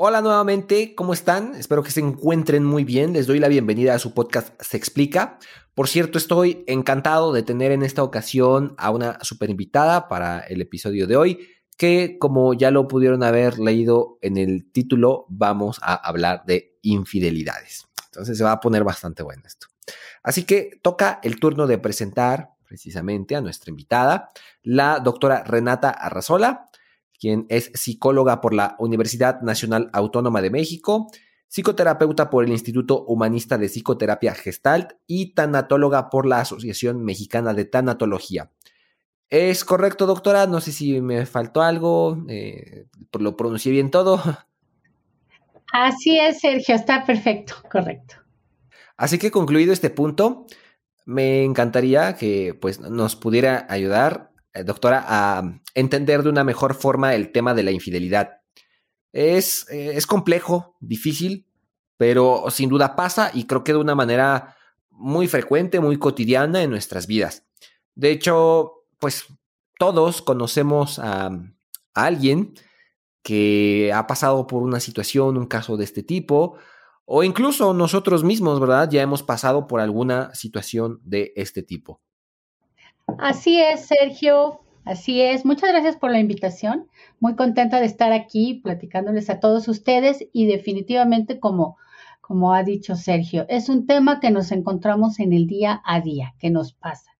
Hola nuevamente, ¿cómo están? Espero que se encuentren muy bien. Les doy la bienvenida a su podcast Se explica. Por cierto, estoy encantado de tener en esta ocasión a una super invitada para el episodio de hoy, que como ya lo pudieron haber leído en el título, vamos a hablar de infidelidades. Entonces se va a poner bastante bueno esto. Así que toca el turno de presentar precisamente a nuestra invitada, la doctora Renata Arrazola quien es psicóloga por la Universidad Nacional Autónoma de México, psicoterapeuta por el Instituto Humanista de Psicoterapia Gestalt y tanatóloga por la Asociación Mexicana de Tanatología. ¿Es correcto, doctora? No sé si me faltó algo, eh, lo pronuncié bien todo. Así es, Sergio, está perfecto, correcto. Así que concluido este punto, me encantaría que pues, nos pudiera ayudar doctora, a entender de una mejor forma el tema de la infidelidad. Es, eh, es complejo, difícil, pero sin duda pasa y creo que de una manera muy frecuente, muy cotidiana en nuestras vidas. De hecho, pues todos conocemos a, a alguien que ha pasado por una situación, un caso de este tipo, o incluso nosotros mismos, ¿verdad? Ya hemos pasado por alguna situación de este tipo. Así es, Sergio. Así es. Muchas gracias por la invitación. Muy contenta de estar aquí platicándoles a todos ustedes y definitivamente como como ha dicho Sergio, es un tema que nos encontramos en el día a día, que nos pasa.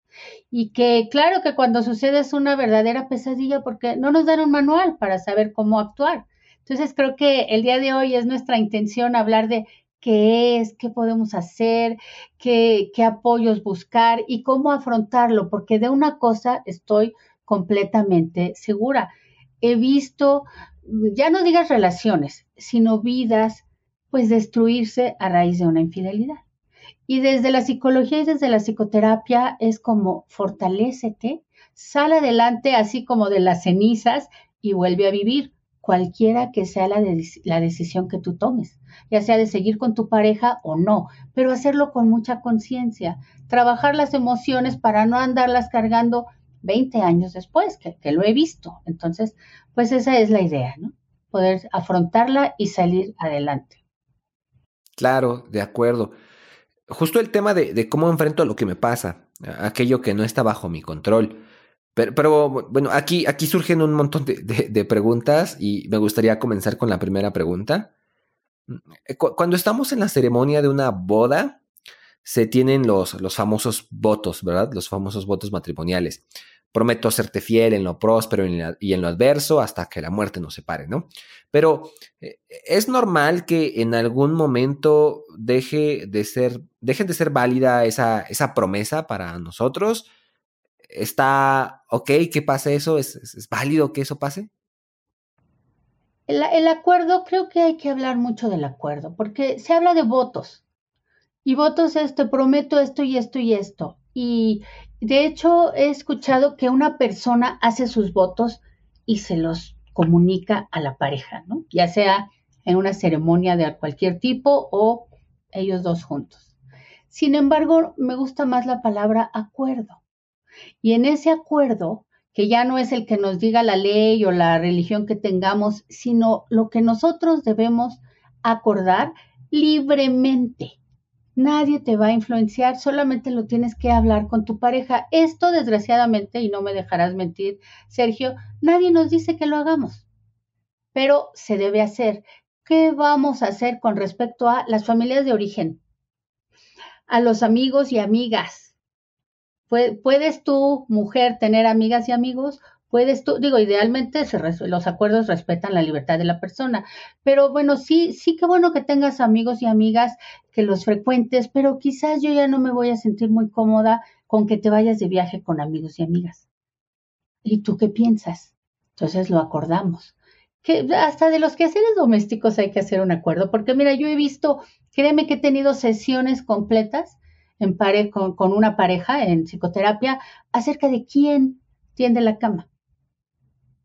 Y que claro que cuando sucede es una verdadera pesadilla porque no nos dan un manual para saber cómo actuar. Entonces creo que el día de hoy es nuestra intención hablar de qué es, qué podemos hacer, qué, qué apoyos buscar y cómo afrontarlo, porque de una cosa estoy completamente segura. He visto, ya no digas relaciones, sino vidas, pues destruirse a raíz de una infidelidad. Y desde la psicología y desde la psicoterapia es como fortalécete, sal adelante así como de las cenizas y vuelve a vivir cualquiera que sea la, la, decisión que tú tomes, ya sea de seguir con tu pareja o no, pero hacerlo con mucha conciencia, trabajar las emociones para no andarlas cargando 20 años después, que, lo he visto. Entonces, pues esa es la idea, ¿no? Poder afrontarla y salir adelante. Claro, de acuerdo. Justo el tema de, de cómo enfrento lo que me pasa, aquello que no está bajo mi control. Pero, bueno, aquí, aquí surgen un montón de, preguntas y me gustaría comenzar con la primera pregunta. Eh, cuando estamos en la ceremonia de una boda, se tienen los, los famosos votos, ¿verdad? Los famosos votos matrimoniales. Prometo serte fiel en lo próspero y en lo adverso hasta que la muerte nos separe, ¿no? Pero eh, es normal que en algún momento deje de ser, dejen de ser válida esa, esa promesa para nosotros está ok que pase eso, es, válido que eso pase. El, el, acuerdo, creo que hay que hablar mucho del acuerdo, porque se habla de votos. Y votos es, te prometo esto y esto y esto. Y de hecho he escuchado que una persona hace sus votos y se los comunica a la pareja, ¿no? Ya sea en una ceremonia de cualquier tipo o ellos dos juntos. Sin embargo, me gusta más la palabra acuerdo, y en ese acuerdo, que ya no es el que nos diga la ley o la religión que tengamos, sino lo que nosotros debemos acordar libremente. Nadie te va a influenciar, solamente lo tienes que hablar con tu pareja. Esto, desgraciadamente, y no me dejarás mentir, Sergio, nadie nos dice que lo hagamos, pero se debe hacer. ¿Qué vamos a hacer con respecto a las familias de origen? A los amigos y amigas, ¿Puedes tú, mujer, tener amigas y amigos? Puedes tú, digo, idealmente se los acuerdos respetan la libertad de la persona, pero bueno, sí, sí que bueno que tengas amigos y amigas, que los frecuentes, pero quizás yo ya no me voy a sentir muy cómoda con que te vayas de viaje con amigos y amigas. ¿Y tú qué piensas? Entonces lo acordamos. Que hasta de los quehaceres domésticos hay que hacer un acuerdo, porque mira, yo he visto, créeme que he tenido sesiones completas en pare con, con una pareja en psicoterapia acerca de quién tiende la cama.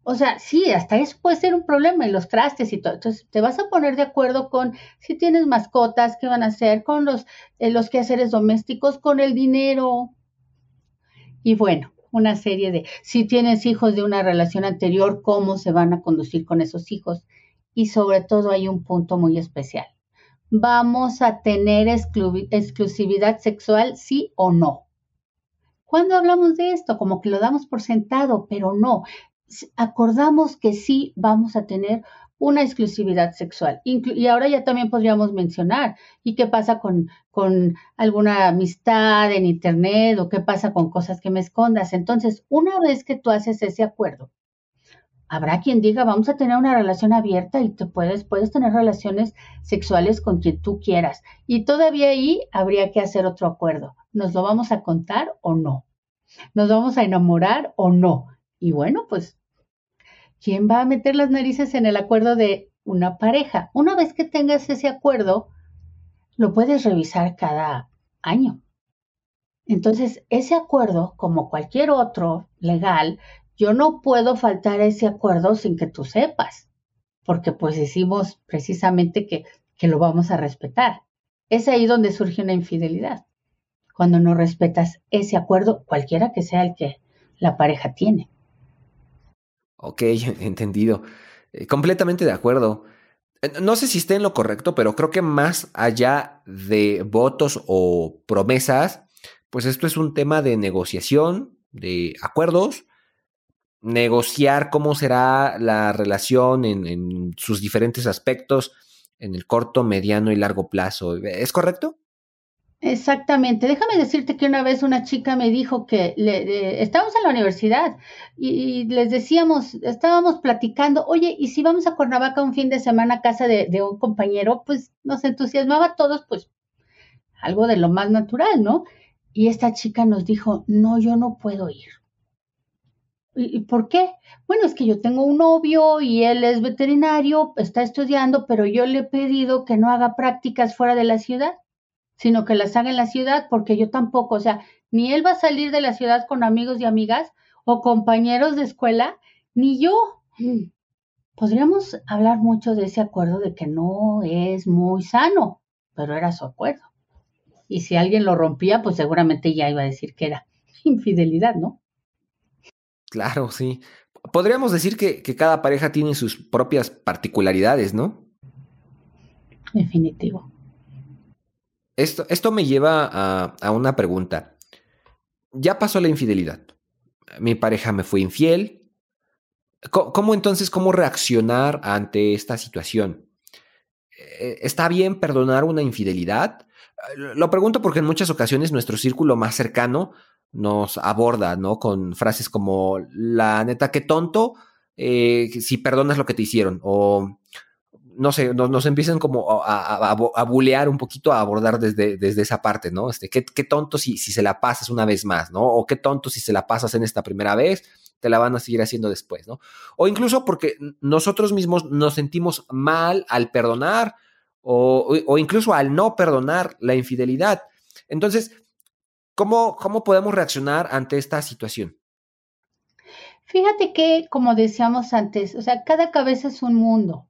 O sea, sí, hasta eso puede ser un problema y los trastes y todo. Entonces, te vas a poner de acuerdo con si tienes mascotas, qué van a hacer, con los, eh, los quehaceres domésticos, con el dinero. Y bueno, una serie de, si tienes hijos de una relación anterior, cómo se van a conducir con esos hijos. y sobre todo hay un punto muy especial. ¿Vamos a tener exclusividad sexual, sí o no? Cuando hablamos de esto, como que lo damos por sentado, pero no. Acordamos que sí vamos a tener una exclusividad sexual. y ahora ya también podríamos mencionar, ¿y qué pasa con, con alguna amistad en Internet o qué pasa con cosas que me escondas? Entonces, una vez que tú haces ese acuerdo, habrá quien diga, vamos a tener una relación abierta y te puedes, puedes tener relaciones sexuales con quien tú quieras. Y todavía ahí habría que hacer otro acuerdo. ¿Nos lo vamos a contar o no? ¿Nos vamos a enamorar o no? Y bueno, pues ¿quién va a meter las narices en el acuerdo de una pareja? Una vez que tengas ese acuerdo, lo puedes revisar cada año. Entonces, ese acuerdo, como cualquier otro legal, yo no puedo faltar a ese acuerdo sin que tú sepas, porque pues decimos precisamente que, que lo vamos a respetar. Es ahí donde surge una infidelidad, cuando no respetas ese acuerdo, cualquiera que sea el que la pareja tiene. Ok, entendido. Eh, completamente de acuerdo. Eh, no sé si esté en lo correcto, pero creo que más allá de votos o promesas, pues esto es un tema de negociación, de acuerdos, negociar cómo será la relación en, sus diferentes aspectos en el corto, mediano y largo plazo. ¿Es correcto? Exactamente. Déjame decirte que una vez una chica me dijo que le, estábamos en la universidad y, les decíamos, estábamos platicando, oye, ¿y si vamos a Cuernavaca un fin de semana a casa de, de, un compañero? Pues nos entusiasmaba a todos, pues algo de lo más natural, ¿no? Y esta chica nos dijo, no, yo no puedo ir. ¿Y por qué? Bueno, es que yo tengo un novio y él es veterinario, está estudiando, pero yo le he pedido que no haga prácticas fuera de la ciudad sino que las haga en la ciudad, porque yo tampoco, o sea, ni él va a salir de la ciudad con amigos y amigas o compañeros de escuela, ni yo. Podríamos hablar mucho de ese acuerdo de que no es muy sano, pero era su acuerdo. Y si alguien lo rompía, pues seguramente ya iba a decir que era infidelidad, ¿no? Claro, sí. Podríamos decir que, que cada pareja tiene sus propias particularidades, ¿no? Definitivo. Esto, esto me lleva a, una pregunta. Ya pasó la infidelidad. Mi pareja me fue infiel. ¿Cómo, entonces, cómo reaccionar ante esta situación? Eh, ¿Está bien perdonar una infidelidad? Lo pregunto porque en muchas ocasiones nuestro círculo más cercano nos aborda, ¿no? Con frases como, la neta, qué tonto, eh, si perdonas lo que te hicieron, o no sé, nos, empiezan como a, a, bulear un poquito, a abordar desde, desde esa parte, ¿no? Este, qué, tonto si, si, se la pasas una vez más, ¿no? O qué tonto si se la pasas en esta primera vez, te la van a seguir haciendo después, ¿no? O incluso porque nosotros mismos nos sentimos mal al perdonar o, o incluso al no perdonar la infidelidad. Entonces, ¿cómo, ¿cómo podemos reaccionar ante esta situación? Fíjate que, como decíamos antes, o sea, cada cabeza es un mundo.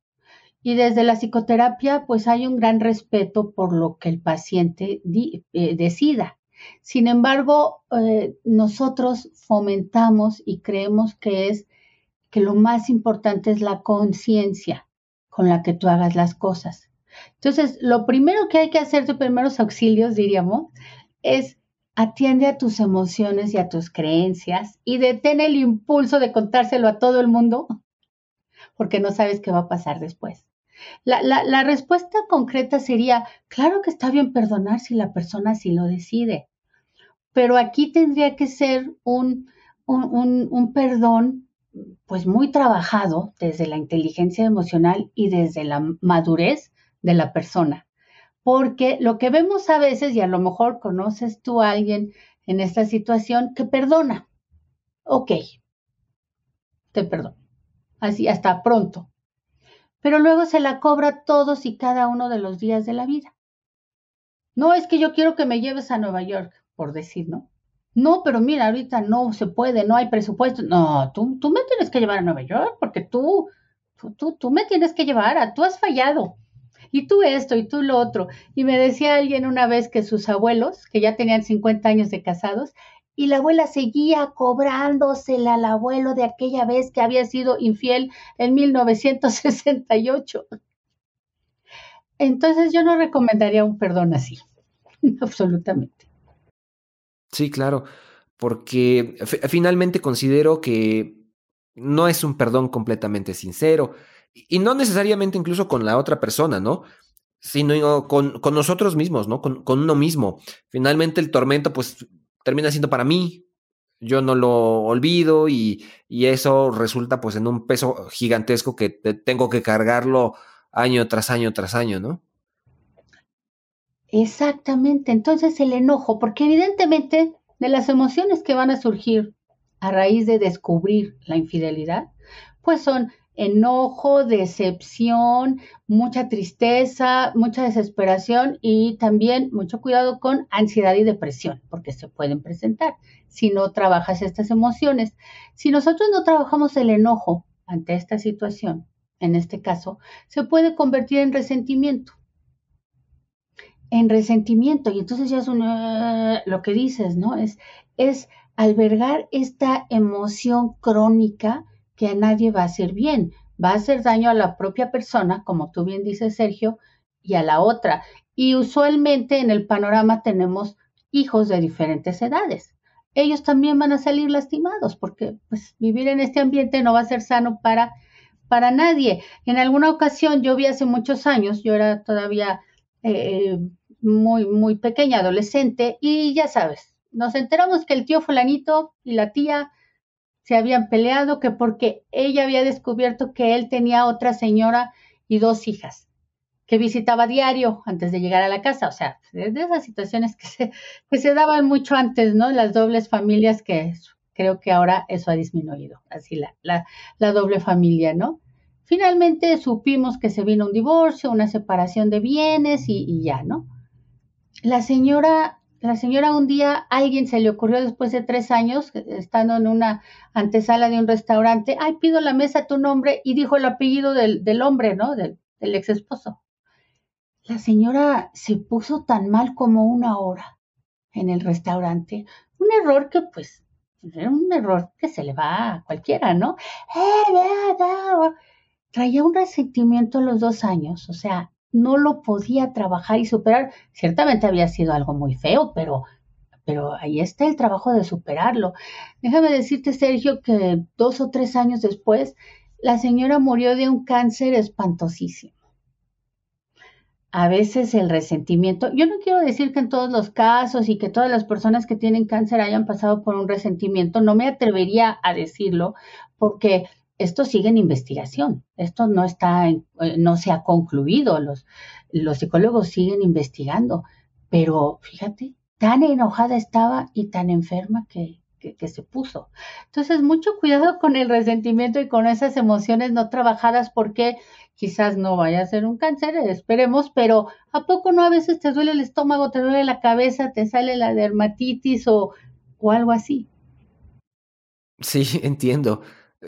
Y desde la psicoterapia, pues hay un gran respeto por lo que el paciente eh, decida. Sin embargo, eh, nosotros fomentamos y creemos que es que lo más importante es la conciencia con la que tú hagas las cosas. Entonces, lo primero que hay que hacer de primeros auxilios, diríamos, es atiende a tus emociones y a tus creencias y detén el impulso de contárselo a todo el mundo porque no sabes qué va a pasar después. La, respuesta concreta sería, claro que está bien perdonar si la persona sí lo decide, pero aquí tendría que ser un, un, perdón pues muy trabajado desde la inteligencia emocional y desde la madurez de la persona. Porque lo que vemos a veces, y a lo mejor conoces tú a alguien en esta situación, que perdona. Ok, te perdono. Así, hasta pronto pero luego se la cobra todos y cada uno de los días de la vida. No es que yo quiero que me lleves a Nueva York, por decir, ¿no? No, pero mira, ahorita no se puede, no hay presupuesto. No, tú, tú me tienes que llevar a Nueva York porque tú, tú, tú, me tienes que llevar, a, tú has fallado. Y tú esto y tú lo otro. Y me decía alguien una vez que sus abuelos, que ya tenían 50 años de casados, y la abuela seguía cobrándosela al abuelo de aquella vez que había sido infiel en 1968. Entonces yo no recomendaría un perdón así, absolutamente. Sí, claro, porque finalmente considero que no es un perdón completamente sincero y no necesariamente incluso con la otra persona, ¿no? Sino con, con nosotros mismos, ¿no? Con, con uno mismo. Finalmente el tormento pues termina siendo para mí, yo no lo olvido y, y, eso resulta pues en un peso gigantesco que tengo que cargarlo año tras año tras año, ¿no? Exactamente, entonces el enojo, porque evidentemente de las emociones que van a surgir a raíz de descubrir la infidelidad, pues son enojo, decepción, mucha tristeza, mucha desesperación y también mucho cuidado con ansiedad y depresión, porque se pueden presentar si no trabajas estas emociones. Si nosotros no trabajamos el enojo ante esta situación, en este caso, se puede convertir en resentimiento. En resentimiento, y entonces ya es uh, lo que dices, ¿no? Es, es albergar esta emoción crónica que a nadie va a hacer bien, va a hacer daño a la propia persona, como tú bien dices, Sergio, y a la otra. Y usualmente en el panorama tenemos hijos de diferentes edades. Ellos también van a salir lastimados porque pues, vivir en este ambiente no va a ser sano para, para nadie. En alguna ocasión, yo vi hace muchos años, yo era todavía eh, muy, muy pequeña, adolescente, y ya sabes, nos enteramos que el tío fulanito y la tía se habían peleado que porque ella había descubierto que él tenía otra señora y dos hijas que visitaba diario antes de llegar a la casa. O sea, de esas situaciones que se, que se daban mucho antes, ¿no? Las dobles familias que creo que ahora eso ha disminuido, así la, la, doble familia, ¿no? Finalmente supimos que se vino un divorcio, una separación de bienes y ya, ¿no? La señora la señora un día, alguien se le ocurrió después de tres años, estando en una antesala de un restaurante, ay, pido la mesa tu nombre y dijo el apellido del, del hombre, ¿no? Del, ex esposo. La señora se puso tan mal como una hora en el restaurante. Un error que pues un error que se le va a cualquiera, ¿no? Traía un resentimiento a los dos años, o sea, no lo podía trabajar y superar. Ciertamente había sido algo muy feo, pero, pero ahí está el trabajo de superarlo. Déjame decirte, Sergio, que dos o tres años después, la señora murió de un cáncer espantosísimo. A veces el resentimiento, yo no quiero decir que en todos los casos y que todas las personas que tienen cáncer hayan pasado por un resentimiento, no me atrevería a decirlo porque esto sigue en investigación, esto no está, eh, no se ha concluido, los, los psicólogos siguen investigando, pero fíjate, tan enojada estaba y tan enferma que, que, se puso. Entonces, mucho cuidado con el resentimiento y con esas emociones no trabajadas porque quizás no vaya a ser un cáncer, esperemos, pero ¿a poco no a veces te duele el estómago, te duele la cabeza, te sale la dermatitis o, o algo así? Sí, entiendo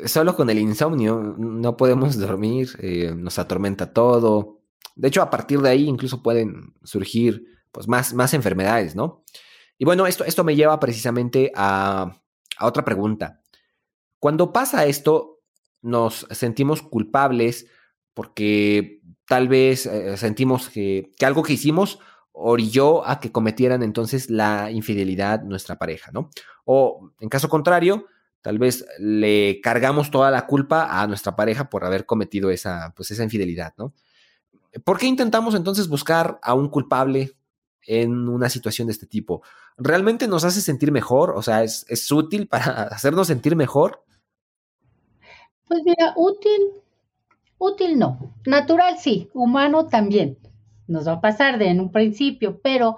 solo con el insomnio no podemos dormir, eh, nos atormenta todo. De hecho, a partir de ahí incluso pueden surgir pues, más, más enfermedades, ¿no? Y bueno, esto, esto me lleva precisamente a, a otra pregunta. Cuando pasa esto, nos sentimos culpables porque tal vez eh, sentimos que, que, algo que hicimos orilló a que cometieran entonces la infidelidad nuestra pareja, ¿no? O en caso contrario, Tal vez le cargamos toda la culpa a nuestra pareja por haber cometido esa, pues esa infidelidad, ¿no? ¿Por qué intentamos entonces buscar a un culpable en una situación de este tipo? ¿Realmente nos hace sentir mejor? O sea, ¿es, es útil para hacernos sentir mejor? Pues mira, útil, útil no. Natural sí, humano también. Nos va a pasar de en un principio, pero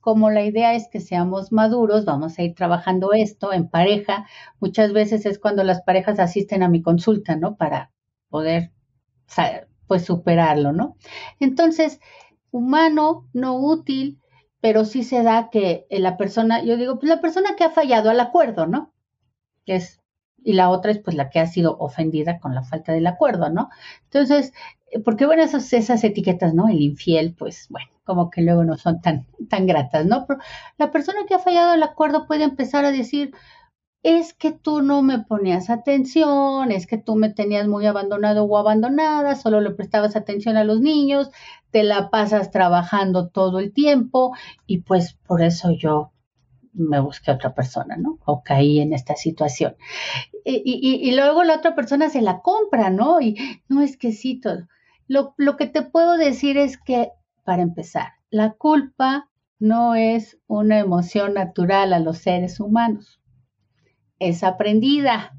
como la idea es que seamos maduros, vamos a ir trabajando esto en pareja. Muchas veces es cuando las parejas asisten a mi consulta, ¿no? Para poder, pues, superarlo, ¿no? Entonces, humano, no útil, pero sí se da que la persona, yo digo, pues la persona que ha fallado al acuerdo, ¿no? Es, y la otra es pues la que ha sido ofendida con la falta del acuerdo, ¿no? Entonces, porque bueno, esas, esas etiquetas, ¿no? El infiel, pues bueno, como que luego no son tan, tan gratas, ¿no? Pero la persona que ha fallado el acuerdo puede empezar a decir, es que tú no me ponías atención, es que tú me tenías muy abandonado o abandonada, solo le prestabas atención a los niños, te la pasas trabajando todo el tiempo y pues por eso yo me busqué a otra persona, ¿no? O caí en esta situación. Y, luego la otra persona se la compra, ¿no? Y no es que sí, todo. Lo, lo que te puedo decir es que, para empezar, la culpa no es una emoción natural a los seres humanos es aprendida.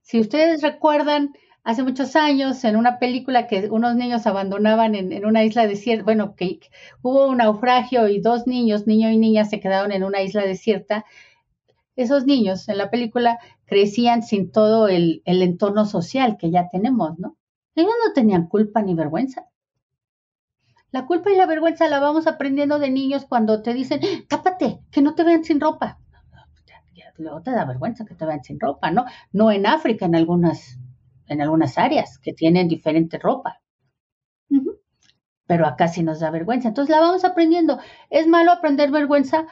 Si ustedes recuerdan, hace muchos años, en una película que unos niños abandonaban en, una isla desierta, bueno, que hubo un naufragio y dos niños, niño y niña, se quedaron en una isla desierta. Esos niños en la película crecían sin todo el, el entorno social que ya tenemos, ¿no? Ellos no tenían culpa ni vergüenza. La culpa y la vergüenza la vamos aprendiendo de niños cuando te dicen, tápate, que no te vean sin ropa luego te da vergüenza que te vean sin ropa, ¿no? No en África, en algunas, en algunas áreas que tienen diferente ropa. Pero acá sí nos da vergüenza. Entonces la vamos aprendiendo. ¿Es malo aprender vergüenza?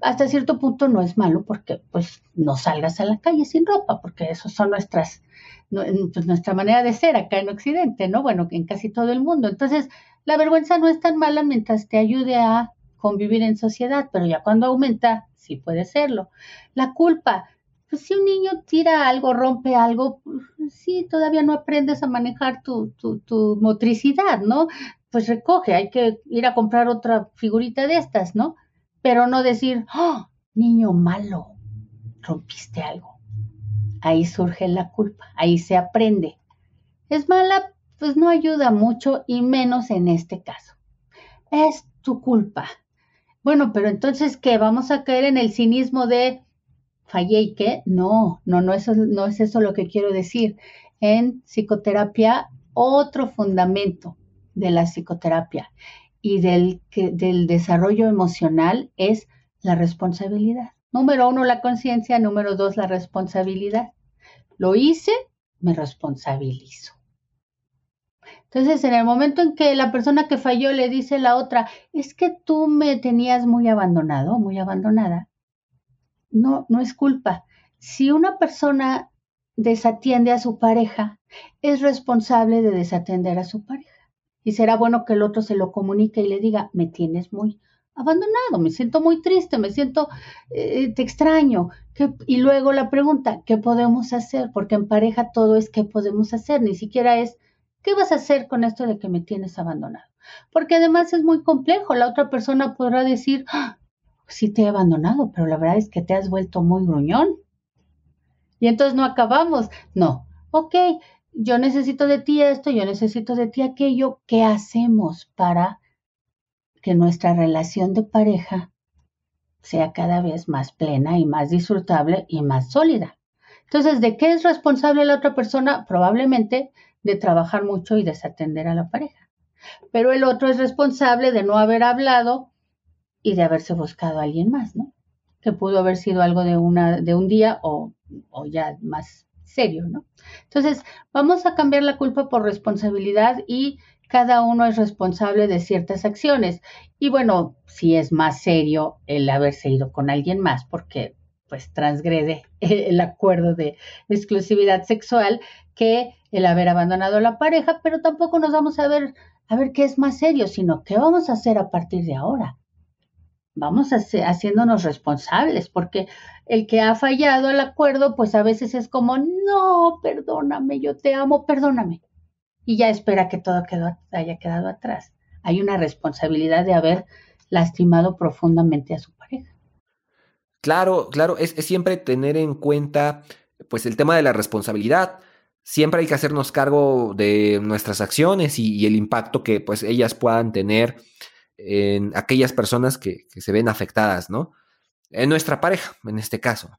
Hasta cierto punto no es malo porque pues no salgas a la calle sin ropa, porque eso son nuestras, pues, nuestra manera de ser acá en Occidente, ¿no? Bueno, en casi todo el mundo. Entonces, la vergüenza no es tan mala mientras te ayude a convivir en sociedad, pero ya cuando aumenta, sí puede serlo. La culpa, pues si un niño tira algo, rompe algo, sí, todavía no aprendes a manejar tu, tu, motricidad, ¿no? Pues recoge, hay que ir a comprar otra figurita de estas, ¿no? Pero no decir, oh, niño malo, rompiste algo. Ahí surge la culpa, ahí se aprende. Es mala, pues no ayuda mucho y menos en este caso. Es tu culpa. Bueno, pero entonces, ¿qué? ¿Vamos a caer en el cinismo de fallé y qué? No, no, no, eso, no es eso lo que quiero decir. En psicoterapia, otro fundamento de la psicoterapia y del, del desarrollo emocional es la responsabilidad. Número uno, la conciencia. Número dos, la responsabilidad. Lo hice, me responsabilizo. Entonces, en el momento en que la persona que falló le dice a la otra, es que tú me tenías muy abandonado, muy abandonada, no, no es culpa. Si una persona desatiende a su pareja, es responsable de desatender a su pareja. Y será bueno que el otro se lo comunique y le diga, me tienes muy abandonado, me siento muy triste, me siento, eh, te extraño. Y luego la pregunta, ¿qué podemos hacer? Porque en pareja todo es qué podemos hacer, ni siquiera es ¿Qué vas a hacer con esto de que me tienes abandonado? Porque además es muy complejo. La otra persona podrá decir, ¡Ah! sí te he abandonado, pero la verdad es que te has vuelto muy gruñón. Y entonces no acabamos. No, ok, yo necesito de ti esto, yo necesito de ti aquello. ¿Qué hacemos para que nuestra relación de pareja sea cada vez más plena y más disfrutable y más sólida? Entonces, ¿de qué es responsable la otra persona? Probablemente de trabajar mucho y desatender a la pareja. Pero el otro es responsable de no haber hablado y de haberse buscado a alguien más, ¿no? Que pudo haber sido algo de, una, de un día o, o ya más serio, ¿no? Entonces, vamos a cambiar la culpa por responsabilidad y cada uno es responsable de ciertas acciones. Y bueno, si es más serio el haberse ido con alguien más, porque pues transgrede el acuerdo de exclusividad sexual que el haber abandonado la pareja, pero tampoco nos vamos a ver a ver qué es más serio, sino qué vamos a hacer a partir de ahora. Vamos a haciéndonos responsables, porque el que ha fallado el acuerdo, pues a veces es como, no, perdóname, yo te amo, perdóname. Y ya espera que todo haya quedado atrás. Hay una responsabilidad de haber lastimado profundamente a su pareja. Claro, claro, es, siempre tener en cuenta pues el tema de la responsabilidad. Siempre hay que hacernos cargo de nuestras acciones y, el impacto que pues ellas puedan tener en aquellas personas que, se ven afectadas, ¿no? En nuestra pareja, en este caso.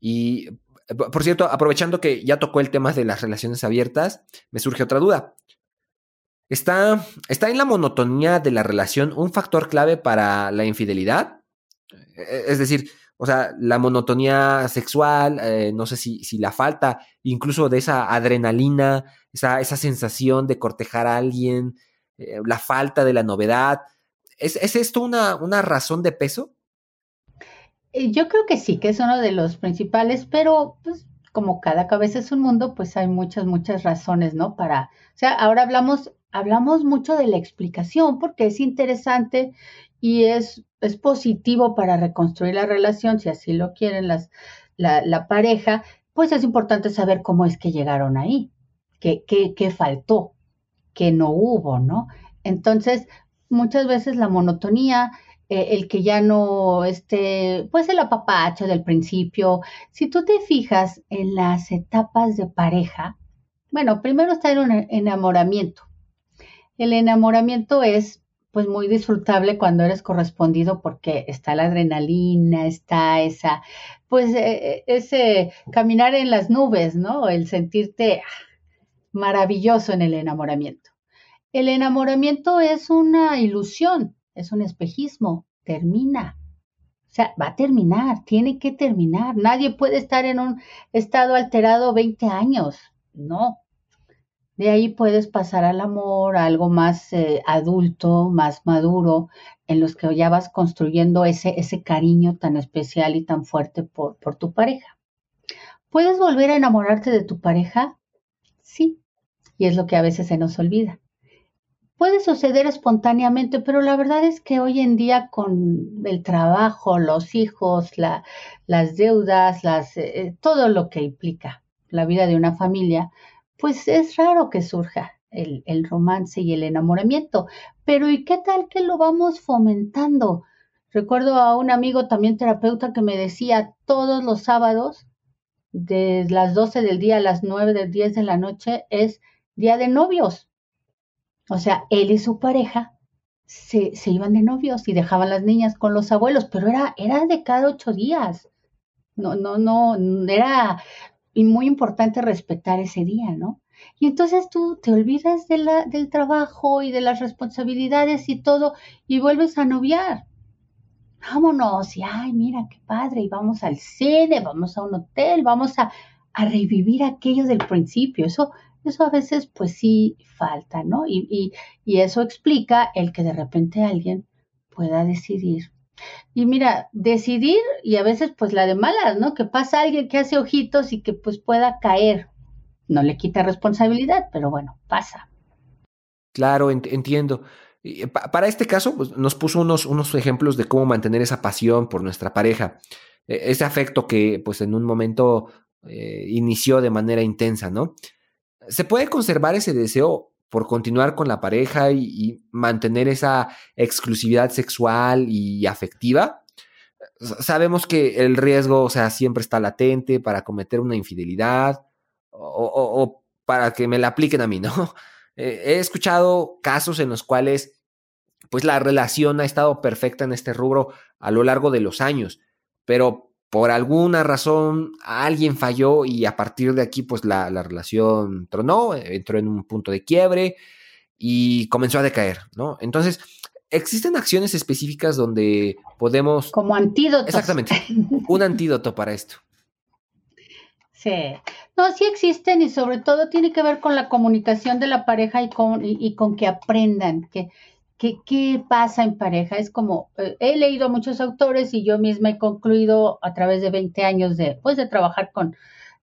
Y por cierto, aprovechando que ya tocó el tema de las relaciones abiertas, me surge otra duda. ¿Está, ¿Está en la monotonía de la relación un factor clave para la infidelidad? E, es decir, O sea, la monotonía sexual, eh, no sé si, si, la falta incluso de esa adrenalina, esa, esa sensación de cortejar a alguien, eh, la falta de la novedad. ¿Es, ¿Es, esto una, una razón de peso? Eh, yo creo que sí, que es uno de los principales, pero pues como cada cabeza es un mundo, pues hay muchas, muchas razones, ¿no? Para, o sea, ahora hablamos, hablamos mucho de la explicación porque es interesante y es, es positivo para reconstruir la relación, si así lo quieren las, la, pareja, pues es importante saber cómo es que llegaron ahí, qué, qué, qué faltó, qué no hubo, ¿no? Entonces, muchas veces la monotonía, eh, el que ya no esté, pues el apapacho del principio. Si tú te fijas en las etapas de pareja, bueno, primero está en un enamoramiento. El enamoramiento es pues muy disfrutable cuando eres correspondido porque está la adrenalina, está esa, pues e, e, ese caminar en las nubes, ¿no? El sentirte maravilloso en el enamoramiento. El enamoramiento es una ilusión, es un espejismo, termina. O sea, va a terminar, tiene que terminar. Nadie puede estar en un estado alterado 20 años, no. De ahí puedes pasar al amor, a algo más eh, adulto, más maduro, en los que ya vas construyendo ese, ese cariño tan especial y tan fuerte por, por tu pareja. ¿Puedes volver a enamorarte de tu pareja? Sí, y es lo que a veces se nos olvida. Puede suceder espontáneamente, pero la verdad es que hoy en día con el trabajo, los hijos, la, las deudas, las, eh, todo lo que implica la vida de una familia, pues es raro que surja el, el, romance y el enamoramiento. Pero ¿y qué tal que lo vamos fomentando? Recuerdo a un amigo también terapeuta que me decía todos los sábados, de las 12 del día a las 9 del 10 de la noche, es día de novios. O sea, él y su pareja se, se iban de novios y dejaban las niñas con los abuelos, pero era, era de cada ocho días. No, no, no, era y muy importante respetar ese día, ¿no? Y entonces tú te olvidas de del trabajo y de las responsabilidades y todo y vuelves a noviar. Vámonos, y ay, mira qué padre, y vamos al cine, vamos a un hotel, vamos a, a revivir aquello del principio. Eso, eso a veces pues sí falta, ¿no? Y, y, y eso explica el que de repente alguien pueda decidir y mira, decidir y a veces pues la de malas, ¿no? Que pasa alguien que hace ojitos y que pues pueda caer. No le quita responsabilidad, pero bueno, pasa. Claro, ent entiendo. Para este caso, pues, nos puso unos, unos ejemplos de cómo mantener esa pasión por nuestra pareja, e, ese afecto que pues en un momento eh, inició de manera intensa, ¿no? ¿Se puede conservar ese deseo por continuar con la pareja y, mantener esa exclusividad sexual y afectiva, sabemos que el riesgo, o sea, siempre está latente para cometer una infidelidad o, para que me la apliquen a mí, ¿no? he escuchado casos en los cuales, pues, la relación ha estado perfecta en este rubro a lo largo de los años, pero por alguna razón alguien falló y a partir de aquí pues la, la, relación tronó, entró en un punto de quiebre y comenzó a decaer, ¿no? Entonces, existen acciones específicas donde podemos... Como antídoto. Exactamente, un antídoto para esto. Sí, no, sí existen y sobre todo tiene que ver con la comunicación de la pareja y con, y, y con que aprendan, que, ¿Qué, pasa en pareja? Es como, eh, he leído a muchos autores y yo misma he concluido a través de 20 años de, pues, de trabajar con,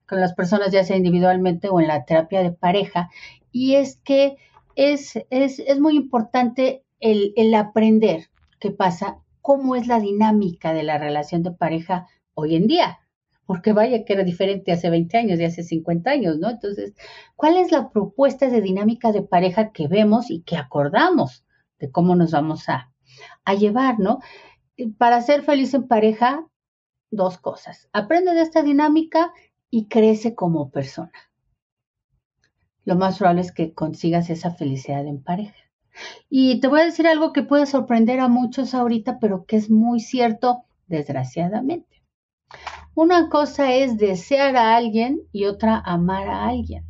con las personas, ya sea individualmente o en la terapia de pareja, y es que es, es, es muy importante el, el aprender qué pasa, cómo es la dinámica de la relación de pareja hoy en día porque vaya que era diferente hace 20 años y hace 50 años, ¿no? Entonces, ¿cuál es la propuesta de dinámica de pareja que vemos y que acordamos? De cómo nos vamos a, a llevar, ¿no? Para ser feliz en pareja, dos cosas. Aprende de esta dinámica y crece como persona. Lo más probable es que consigas esa felicidad en pareja. Y te voy a decir algo que puede sorprender a muchos ahorita, pero que es muy cierto, desgraciadamente. Una cosa es desear a alguien y otra amar a alguien.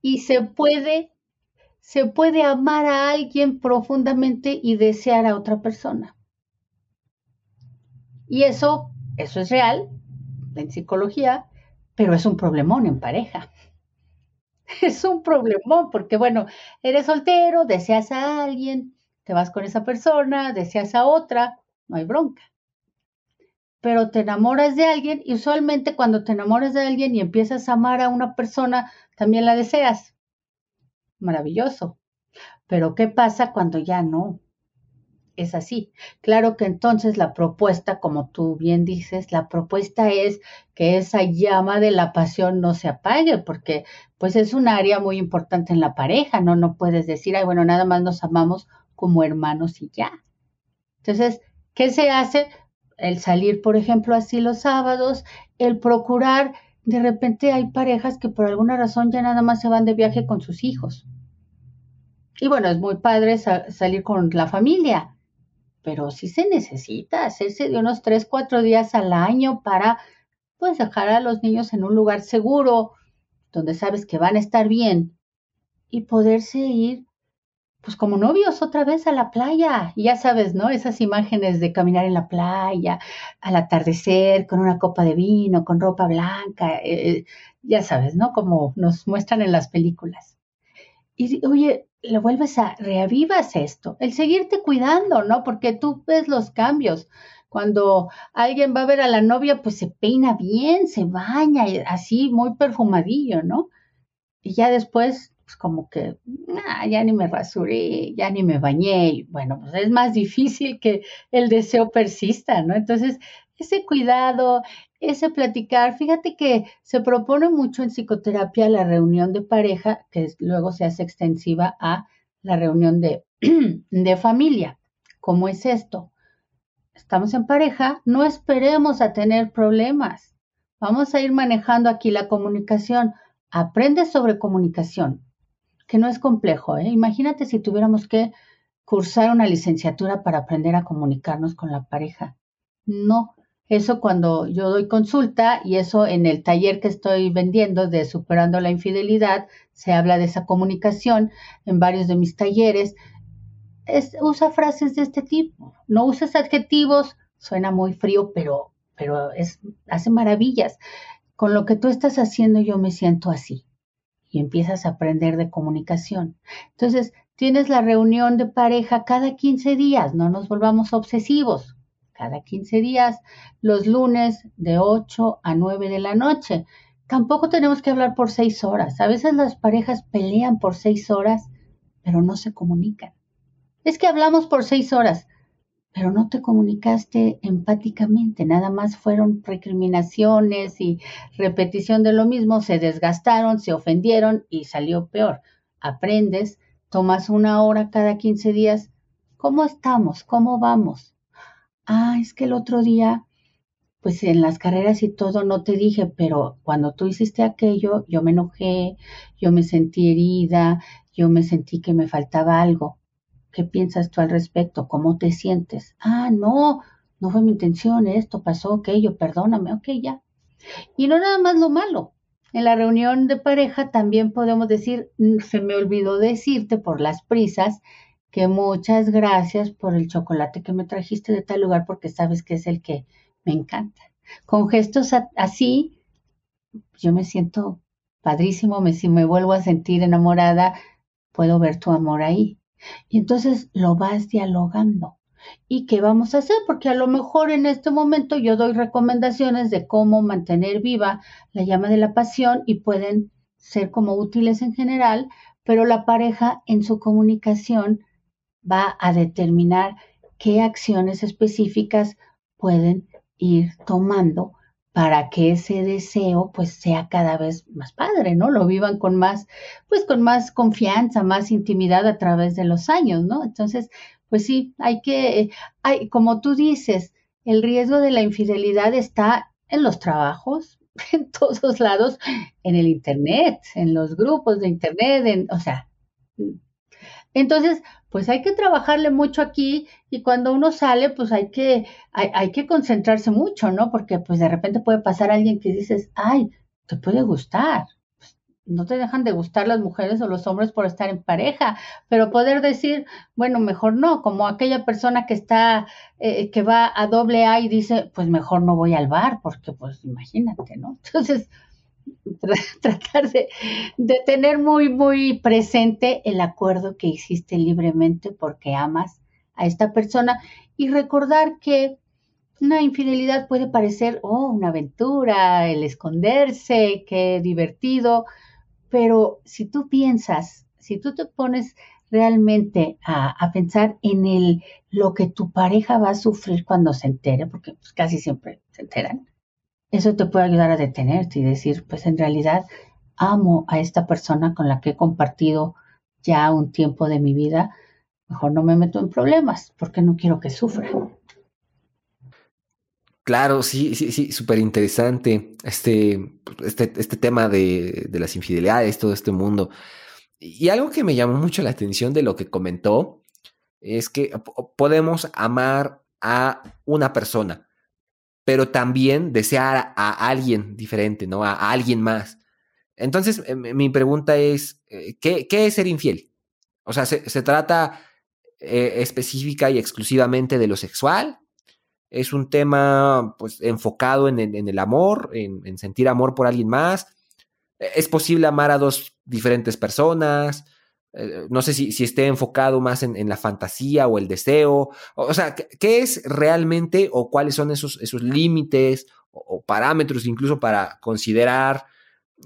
Y se puede se puede amar a alguien profundamente y desear a otra persona. Y eso, eso es real en psicología, pero es un problemón en pareja. Es un problemón porque, bueno, eres soltero, deseas a alguien, te vas con esa persona, deseas a otra, no hay bronca. Pero te enamoras de alguien y usualmente cuando te enamoras de alguien y empiezas a amar a una persona, también la deseas. Maravilloso. Pero ¿qué pasa cuando ya no? es así. Claro que entonces la propuesta, como tú bien dices, la propuesta es que esa llama de la pasión no se apague, porque pues es un área muy importante en la pareja, ¿no? No puedes decir, ay, bueno, nada más nos amamos como hermanos y ya. Entonces, ¿qué se hace? El salir, por ejemplo, así los sábados, el procurar, de repente hay parejas que por alguna razón ya nada más se van de viaje con sus hijos. Y bueno, es muy padre salir con la familia, pero sí se necesita hacerse de unos tres, cuatro días al año para pues dejar a los niños en un lugar seguro, donde sabes que van a estar bien y poderse ir pues como novios otra vez a la playa. Y ya sabes, ¿no? Esas imágenes de caminar en la playa, al atardecer, con una copa de vino, con ropa blanca, eh, ya sabes, ¿no? Como nos muestran en las películas. Y oye, le vuelves a, reavivas esto, el seguirte cuidando, ¿no? Porque tú ves los cambios. Cuando alguien va a ver a la novia, pues se peina bien, se baña, así muy perfumadillo, ¿no? Y ya después, pues como que, ya ni me rasuré, ya ni me bañé, y bueno, pues es más difícil que el deseo persista, ¿no? Entonces, ese cuidado, ese platicar. Fíjate que se propone mucho en psicoterapia la reunión de pareja, que luego se hace extensiva a la reunión de, de familia. ¿Cómo es esto? Estamos en pareja, no esperemos a tener problemas. Vamos a ir manejando aquí la comunicación. Aprende sobre comunicación, que no es complejo. ¿eh? Imagínate si tuviéramos que cursar una licenciatura para aprender a comunicarnos con la pareja. No, eso cuando yo doy consulta y eso en el taller que estoy vendiendo de Superando la Infidelidad, se habla de esa comunicación en varios de mis talleres. usa frases de este tipo, no uses adjetivos, suena muy frío, pero, pero es, hace maravillas. Con lo que tú estás haciendo yo me siento así y empiezas a aprender de comunicación. Entonces, tienes la reunión de pareja cada 15 días, no nos volvamos obsesivos cada 15 días, los lunes de 8 a 9 de la noche. Tampoco tenemos que hablar por 6 horas. A veces las parejas pelean por 6 horas, pero no se comunican. Es que hablamos por 6 horas, pero no te comunicaste empáticamente, nada más fueron recriminaciones y repetición de lo mismo, se desgastaron, se ofendieron y salió peor. Aprendes, tomas una hora cada 15 días. ¿Cómo estamos? ¿Cómo vamos? ah, es que el otro día, pues en las carreras y todo no te dije, pero cuando tú hiciste aquello, yo me enojé, yo me sentí herida, yo me sentí que me faltaba algo. ¿Qué piensas tú al respecto? ¿Cómo te sientes? Ah, no, no fue mi intención, esto pasó, aquello, perdóname, ok, ya. Y no nada más lo malo. En la reunión de pareja también podemos decir, mm, se me olvidó decirte por las prisas que muchas gracias por el chocolate que me trajiste de tal lugar porque sabes que es el que me encanta. Con gestos así, yo me siento padrísimo, me, si me vuelvo a sentir enamorada, puedo ver tu amor ahí. Y entonces lo vas dialogando. ¿Y qué vamos a hacer? Porque a lo mejor en este momento yo doy recomendaciones de cómo mantener viva la llama de la pasión y pueden ser como útiles en general, pero la pareja en su comunicación va a determinar qué acciones específicas pueden ir tomando para que ese deseo pues sea cada vez más padre, ¿no? Lo vivan con más, pues con más confianza, más intimidad a través de los años, ¿no? Entonces, pues sí, hay que, hay, como tú dices, el riesgo de la infidelidad está en los trabajos, en todos lados, en el Internet, en los grupos de Internet, en, o sea, entonces, pues hay que trabajarle mucho aquí y cuando uno sale, pues hay que, hay, que concentrarse mucho, ¿no? Porque pues de repente puede pasar alguien que dices, ay, te puede gustar. Pues, no te dejan de gustar las mujeres o los hombres por estar en pareja, pero poder decir, bueno, mejor no, como aquella persona que está, eh, que va a doble A y dice, pues mejor no voy al bar, porque pues imagínate, ¿no? Entonces, tratar de, tener muy, muy presente el acuerdo que hiciste libremente porque amas a esta persona y recordar que una infidelidad puede parecer, oh, una aventura, el esconderse, qué divertido, pero si tú piensas, si tú te pones realmente a, pensar en el, lo que tu pareja va a sufrir cuando se entere, porque pues, casi siempre se enteran, eso te puede ayudar a detenerte y decir, pues en realidad amo a esta persona con la que he compartido ya un tiempo de mi vida, mejor no me meto en problemas porque no quiero que sufra. Claro, sí, sí, sí, súper interesante este, este, este tema de, de, las infidelidades, todo este mundo. Y algo que me llamó mucho la atención de lo que comentó es que podemos amar a una persona, pero también desear a alguien diferente, ¿no? A, alguien más. Entonces, eh, mi pregunta es, eh, ¿qué, ¿qué, es ser infiel? O sea, ¿se, trata eh, específica y exclusivamente de lo sexual? es un tema pues enfocado en el, amor, en, sentir amor por alguien más. Es posible amar a dos diferentes personas. Eh, no sé si, si, esté enfocado más en, la fantasía o el deseo. O, sea, ¿qué, es realmente o cuáles son esos, esos límites o, parámetros incluso para considerar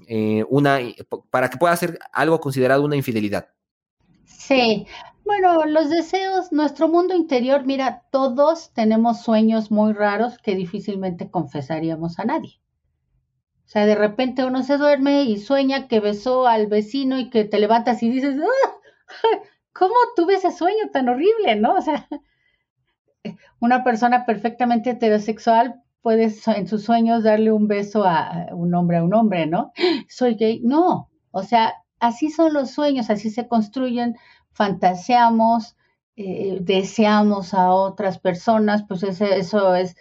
eh, una, para que pueda ser algo considerado una infidelidad? Sí, bueno, los deseos, nuestro mundo interior, mira, todos tenemos sueños muy raros que difícilmente confesaríamos a nadie. O sea, de repente uno se duerme y sueña que besó al vecino y que te levantas y dices, ¡Ah! ¿cómo tuve ese sueño tan horrible, no? O sea, una persona perfectamente heterosexual puede en sus sueños darle un beso a un hombre a un hombre, ¿no? Soy gay. No, o sea, así son los sueños, así se construyen fantaseamos, eh, deseamos a otras personas, pues eso es,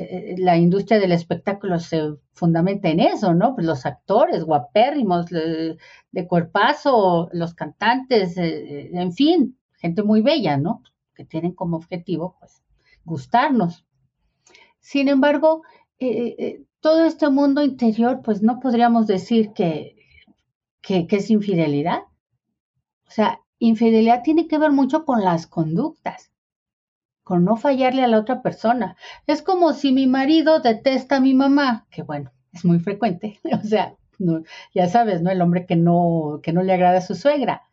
eh, la industria del espectáculo se fundamenta en eso, ¿no? Pues los actores guapérrimos, de, cuerpazo, los cantantes, eh, en fin, gente muy bella, ¿no? Que tienen como objetivo, pues, gustarnos. Sin embargo, todo este mundo interior, pues no podríamos decir que, que, que es infidelidad. O sea, Infidelidad tiene que ver mucho con las conductas, con no fallarle a la otra persona. Es como si mi marido detesta a mi mamá, que bueno, es muy frecuente, o sea, ya sabes, ¿no? El hombre que no, que no le agrada a su suegra.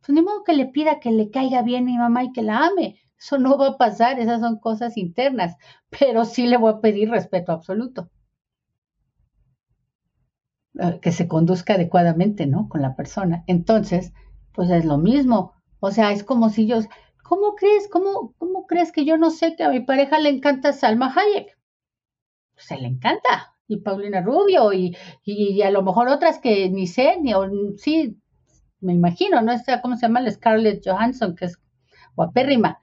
Pues ni modo que le pida que le caiga bien a mi mamá y que la ame. Eso no va a pasar, esas son cosas internas, pero sí le voy a pedir respeto absoluto. Eh, que se conduzca adecuadamente, ¿no? Con la persona. Entonces, pues es lo mismo. O sea, es como si yo, ¿cómo crees? ¿Cómo, cómo crees que yo no sé que a mi pareja le encanta Salma Hayek? Pues se le encanta. Y Paulina Rubio y, y, a lo mejor otras que ni sé, ni sí, me imagino, ¿no? Esta, ¿Cómo se llama? La Scarlett Johansson, que es guapérrima.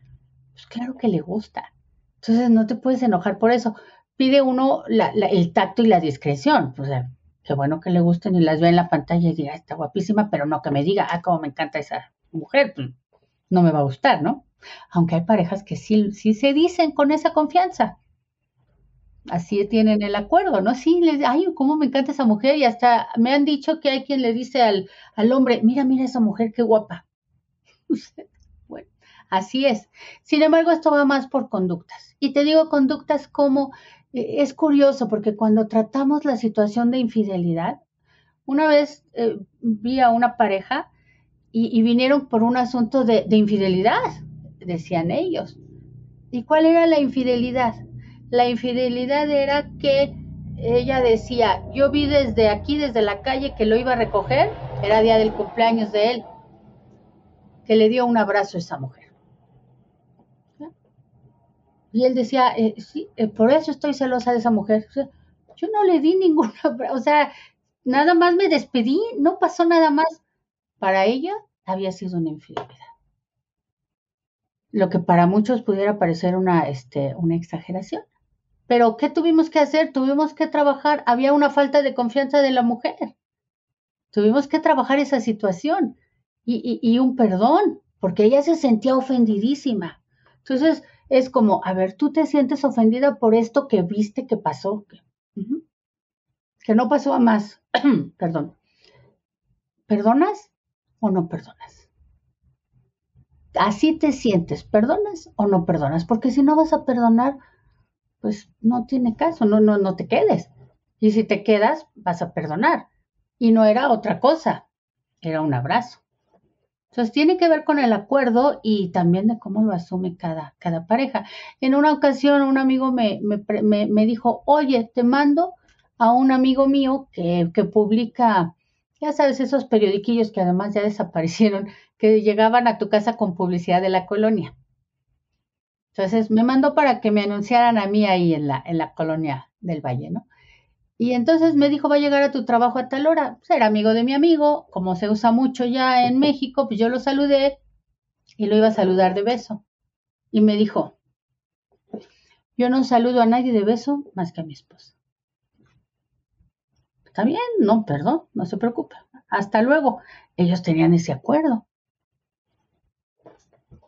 Pues claro que le gusta. Entonces no te puedes enojar por eso. Pide uno el tacto y la discreción. O sea, qué bueno que le gusten y las vea en la pantalla y diga, está guapísima, pero no que me diga, ah, cómo me encanta esa mujer, pues no me va a gustar, ¿no? Aunque hay parejas que sí, sí se dicen con esa confianza. Así tienen el acuerdo, ¿no? Sí, les, ay, cómo me encanta esa mujer y hasta me han dicho que hay quien le dice al, al hombre, mira, mira esa mujer, qué guapa. bueno, así es. Sin embargo, esto va más por conductas. Y te digo conductas como e, es curioso porque cuando tratamos la situación de infidelidad, una vez eh, vi a una pareja y, vinieron por un asunto de, infidelidad, decían ellos. ¿Y cuál era la infidelidad? La infidelidad era que ella decía, yo vi desde aquí, desde la calle, que lo iba a recoger, era día del cumpleaños de él, que le dio un abrazo a esa mujer. Y él decía, eh, sí, eh, por eso estoy celosa de esa mujer. yo no le di ninguna, o sea, nada más me despedí, no pasó nada más. Para ella había sido una infidelidad. Lo que para muchos pudiera parecer una, este, una exageración. Pero ¿qué tuvimos que hacer? Tuvimos que trabajar. Había una falta de confianza de la mujer. Tuvimos que trabajar esa situación y, y un perdón, porque ella se sentía ofendidísima. Entonces, es como, a ver, tú te sientes ofendida por esto que viste que pasó, que, no pasó a más, perdón. ¿Perdonas o no perdonas? Así te sientes, ¿perdonas o no perdonas? Porque si no vas a perdonar, pues no tiene caso, no, no, no te quedes. Y si te quedas, vas a perdonar. Y no era otra cosa, era un abrazo. Entonces tiene que ver con el acuerdo y también de cómo lo asume cada, cada pareja. En una ocasión un amigo me, me, me, dijo, oye, te mando a un amigo mío que, que publica, ya sabes, esos periodiquillos que además ya desaparecieron, que llegaban a tu casa con publicidad de la colonia. Entonces me mandó para que me anunciaran a mí ahí en la, en la colonia del Valle, ¿no? Y entonces me dijo, va a llegar a tu trabajo a tal hora. Pues era amigo de mi amigo, como se usa mucho ya en México, pues yo lo saludé y lo iba a saludar de beso. Y me dijo, yo no saludo a nadie de beso más que a mi esposa. Está bien, no, perdón, no se preocupe. Hasta luego. Ellos tenían ese acuerdo.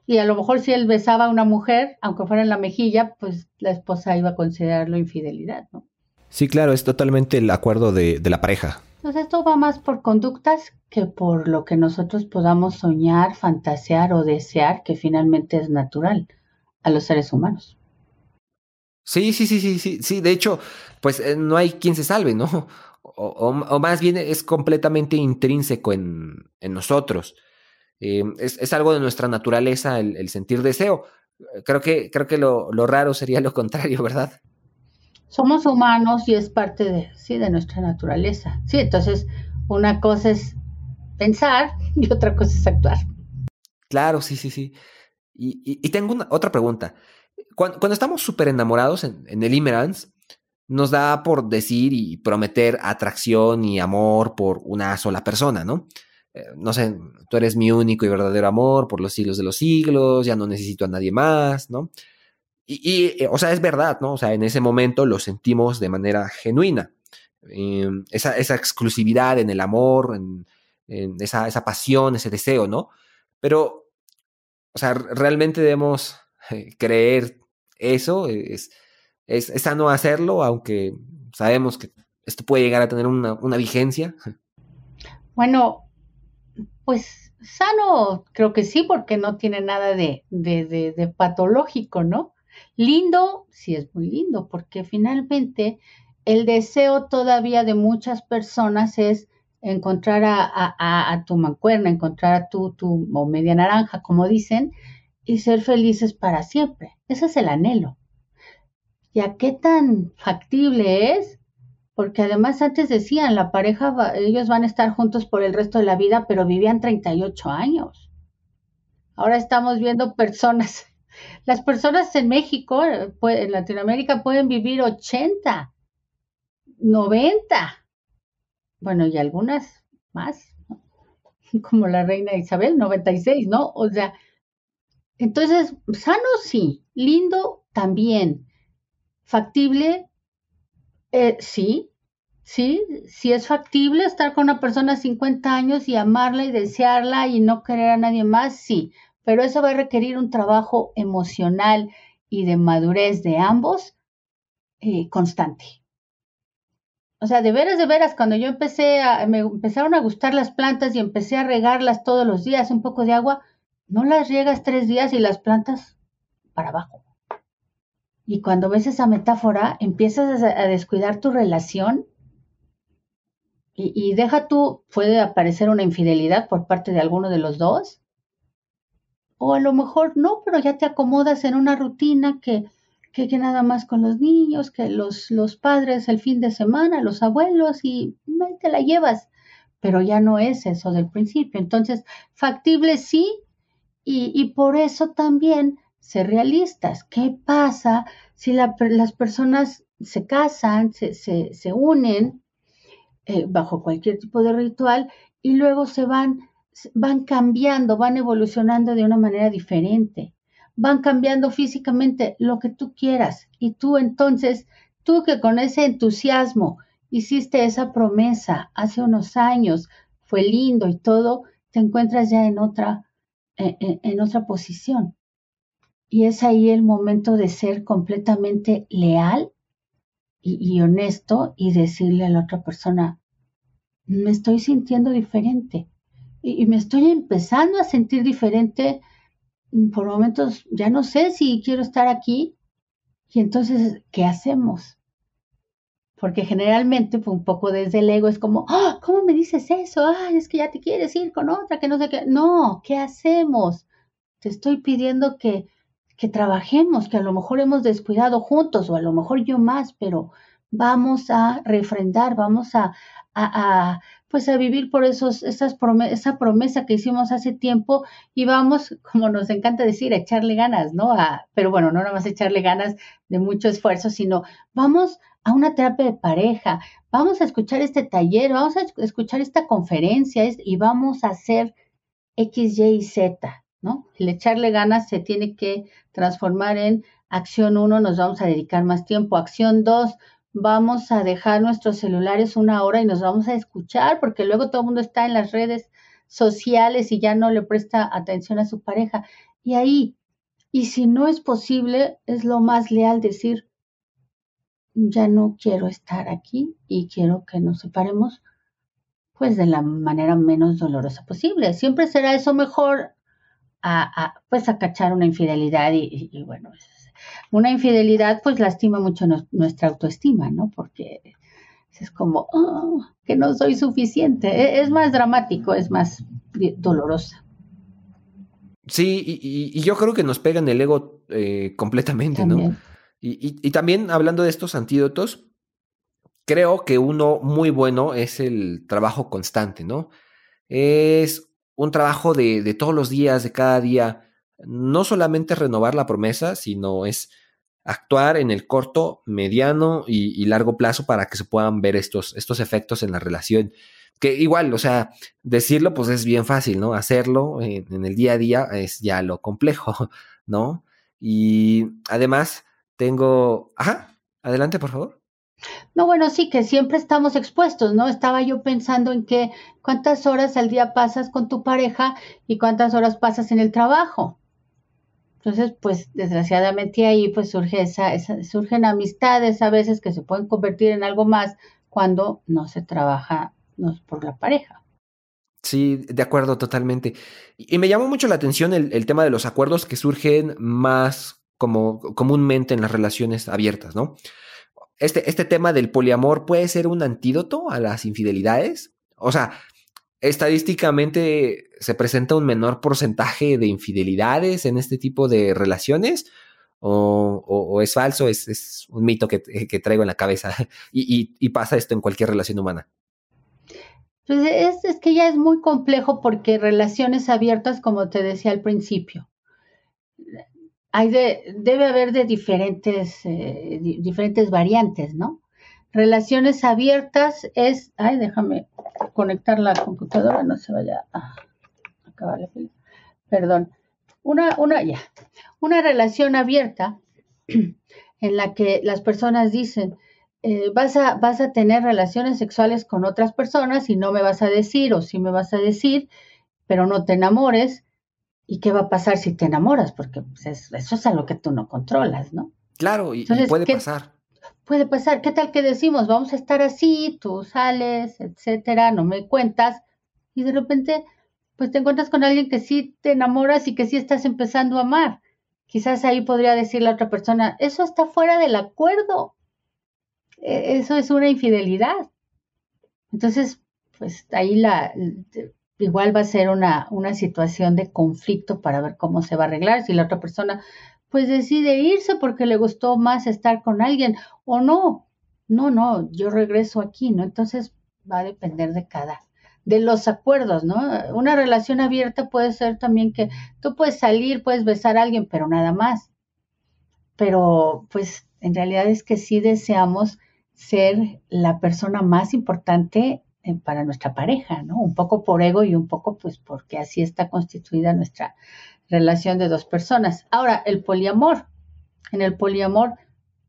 Y a lo mejor si él besaba a una mujer, aunque fuera en la mejilla, pues la esposa iba a considerarlo infidelidad, ¿no? Sí, claro, es totalmente el acuerdo de, la pareja. Pues esto va más por conductas que por lo que nosotros podamos soñar, fantasear o desear, que finalmente es natural a los seres humanos. Sí, sí, sí, sí, sí, sí. De hecho, pues eh, no hay quien se salve, ¿no? O, más bien es completamente intrínseco en, nosotros. Eh, es, algo de nuestra naturaleza el, sentir deseo. Creo que, creo que lo, lo, raro sería lo contrario, ¿verdad? somos humanos y es parte de, sí, de nuestra naturaleza. Sí, entonces una cosa es pensar y otra cosa es actuar. Claro, sí, sí, sí. Y, tengo una, otra pregunta. Cuando, estamos súper enamorados en, el Immerance, nos da por decir y prometer atracción y amor por una sola persona, ¿no? Eh, no sé, tú eres mi único y verdadero amor por los siglos de los siglos, ya no necesito a nadie más, ¿no? Y, eh, o sea, es verdad, ¿no? O sea, en ese momento lo sentimos de manera genuina. Esa, exclusividad en el amor, en, esa, esa, pasión, ese deseo, ¿no? Pero, o sea, realmente debemos eh, creer eso. Es, es, sano hacerlo, aunque sabemos que esto puede llegar a tener una, vigencia. Bueno, pues sano creo que sí, porque no tiene nada de, de patológico, ¿no? Lindo, sí es muy lindo, porque finalmente el deseo todavía de muchas personas es encontrar a, tu mancuerna, encontrar a tu, tu o media naranja, como dicen, y ser felices para siempre. Ese es el anhelo. ¿Ya qué tan factible es? Porque además antes decían, la pareja, ellos van a estar juntos por el resto de la vida, pero vivían 38 años. Ahora estamos viendo personas las personas en México, en Latinoamérica, pueden vivir 80, 90, bueno, y algunas más, como la reina Isabel, 96, ¿no? O sea, entonces, sano sí, lindo también, factible, eh, sí, sí, sí es factible estar con una persona de 50 años y amarla y desearla y no querer a nadie más, sí, pero eso va a requerir un trabajo emocional y de madurez de ambos eh, constante. O sea, de veras, de veras, cuando yo empecé a, me empezaron a gustar las plantas y empecé a regarlas todos los días, un poco de agua, no las riegas tres días y las plantas para abajo. Y cuando ves esa metáfora, empiezas a, descuidar tu relación y, y, deja tú, puede aparecer una infidelidad por parte de alguno de los dos, o a lo mejor no, pero ya te acomodas en una rutina que, que, nada más con los niños, que los, los padres el fin de semana, los abuelos y te la llevas, pero ya no es eso del principio. Entonces, factible sí, y, por eso también ser realistas. ¿Qué pasa si las personas se casan, se, se, unen eh, bajo cualquier tipo de ritual y luego se van van cambiando, van evolucionando de una manera diferente, van cambiando físicamente lo que tú quieras. Y tú entonces, tú que con ese entusiasmo hiciste esa promesa hace unos años, fue lindo y todo, te encuentras ya en otra, en, otra posición. Y es ahí el momento de ser completamente leal y, honesto y decirle a la otra persona, me estoy sintiendo diferente y, me estoy empezando a sentir diferente. Por momentos ya no sé si quiero estar aquí. Y entonces, ¿qué hacemos? porque generalmente pues, un poco desde el ego es como, ¡Ah! ¿cómo me dices eso? Ay, es que ya te quieres ir con otra, que no sé qué. No, ¿qué hacemos? Te estoy pidiendo que, que trabajemos, que a lo mejor hemos descuidado juntos o a lo mejor yo más, pero vamos a refrendar, vamos a, a, pues a vivir por esos, esas esa promesa que hicimos hace tiempo y vamos, como nos encanta decir, a echarle ganas, ¿no? A, pero bueno, no nada más echarle ganas de mucho esfuerzo, sino vamos a una terapia de pareja, vamos a escuchar este taller, vamos a escuchar esta conferencia y vamos a hacer X, Y y Z, ¿no? El echarle ganas se tiene que transformar en acción 1, nos vamos a dedicar más tiempo, acción 2, vamos a dejar nuestros celulares una hora y nos vamos a escuchar, porque luego todo el mundo está en las redes sociales y ya no le presta atención a su pareja. Y ahí, y si no es posible, es lo más leal decir, ya no quiero estar aquí y quiero que nos separemos pues de la manera menos dolorosa posible. Siempre será eso mejor a, pues a cachar una infidelidad y, bueno, una infidelidad pues lastima mucho nuestra autoestima, ¿no? Porque es como oh, que no soy suficiente. E, es, más dramático, es más dolorosa. Sí, y, yo creo que nos pega en el ego eh, completamente, ¿no? Y, también hablando de estos antídotos, creo que uno muy bueno es el trabajo constante, ¿no? Es un trabajo de, todos los días, de cada día, no solamente renovar la promesa, sino es actuar en el corto, mediano y, largo plazo para que se puedan ver estos, estos efectos en la relación. Que igual, o sea, decirlo pues es bien fácil, ¿no? Hacerlo en, en el día a día es ya lo complejo, ¿no? Y además, tengo... Ajá, adelante, por favor. No, bueno, sí, que siempre estamos expuestos, ¿no? Estaba yo pensando en que cuántas horas al día pasas con tu pareja y cuántas horas pasas en el trabajo. Entonces, pues desgraciadamente ahí pues surge esa, surgen amistades a veces que se pueden convertir en algo más cuando no se trabaja por la pareja. Sí, de acuerdo, totalmente. Y me llamó mucho la atención el, el tema de los acuerdos que surgen más como comúnmente en las relaciones abiertas, ¿no? Este, este tema del poliamor puede ser un antídoto a las infidelidades. O sea, estadísticamente se presenta un menor porcentaje de infidelidades en este tipo de relaciones. O, es falso, es, un mito que, traigo en la cabeza y, pasa esto en cualquier relación humana. Pues es, es, que ya es muy complejo porque relaciones abiertas, como te decía al principio, hay de, debe haber de diferentes, eh, diferentes variantes, ¿no? Relaciones abiertas es, ay, déjame conectar la computadora, no se vaya a acabar la fila. Perdón. Una, una, ya. Una relación abierta en la que las personas dicen, eh, vas, a, vas a tener relaciones sexuales con otras personas y no me vas a decir, o sí me vas a decir, pero no te enamores, ¿Y qué va a pasar si te enamoras? Porque pues, eso es algo que tú no controlas, ¿no? Claro, y, puede pasar. Puede pasar. ¿Qué tal que decimos, vamos a estar así, tú sales, etcétera, no me cuentas, y de repente, pues te encuentras con alguien que sí te enamoras y que sí estás empezando a amar. Quizás ahí podría decir la otra persona, eso está fuera del acuerdo. E, eso es una infidelidad. Entonces, pues ahí la, igual va a ser una, una situación de conflicto para ver cómo se va a arreglar. Si la otra persona pues decide irse porque le gustó más estar con alguien o no, no, no, yo regreso aquí, ¿no? Entonces va a depender de cada, de los acuerdos, ¿no? Una relación abierta puede ser también que tú puedes salir, puedes besar a alguien, pero nada más. Pero pues en realidad es que sí deseamos ser la persona más importante para nuestra pareja, ¿no? Un poco por ego y un poco pues porque así está constituida nuestra relación de dos personas. Ahora, el poliamor. En el poliamor,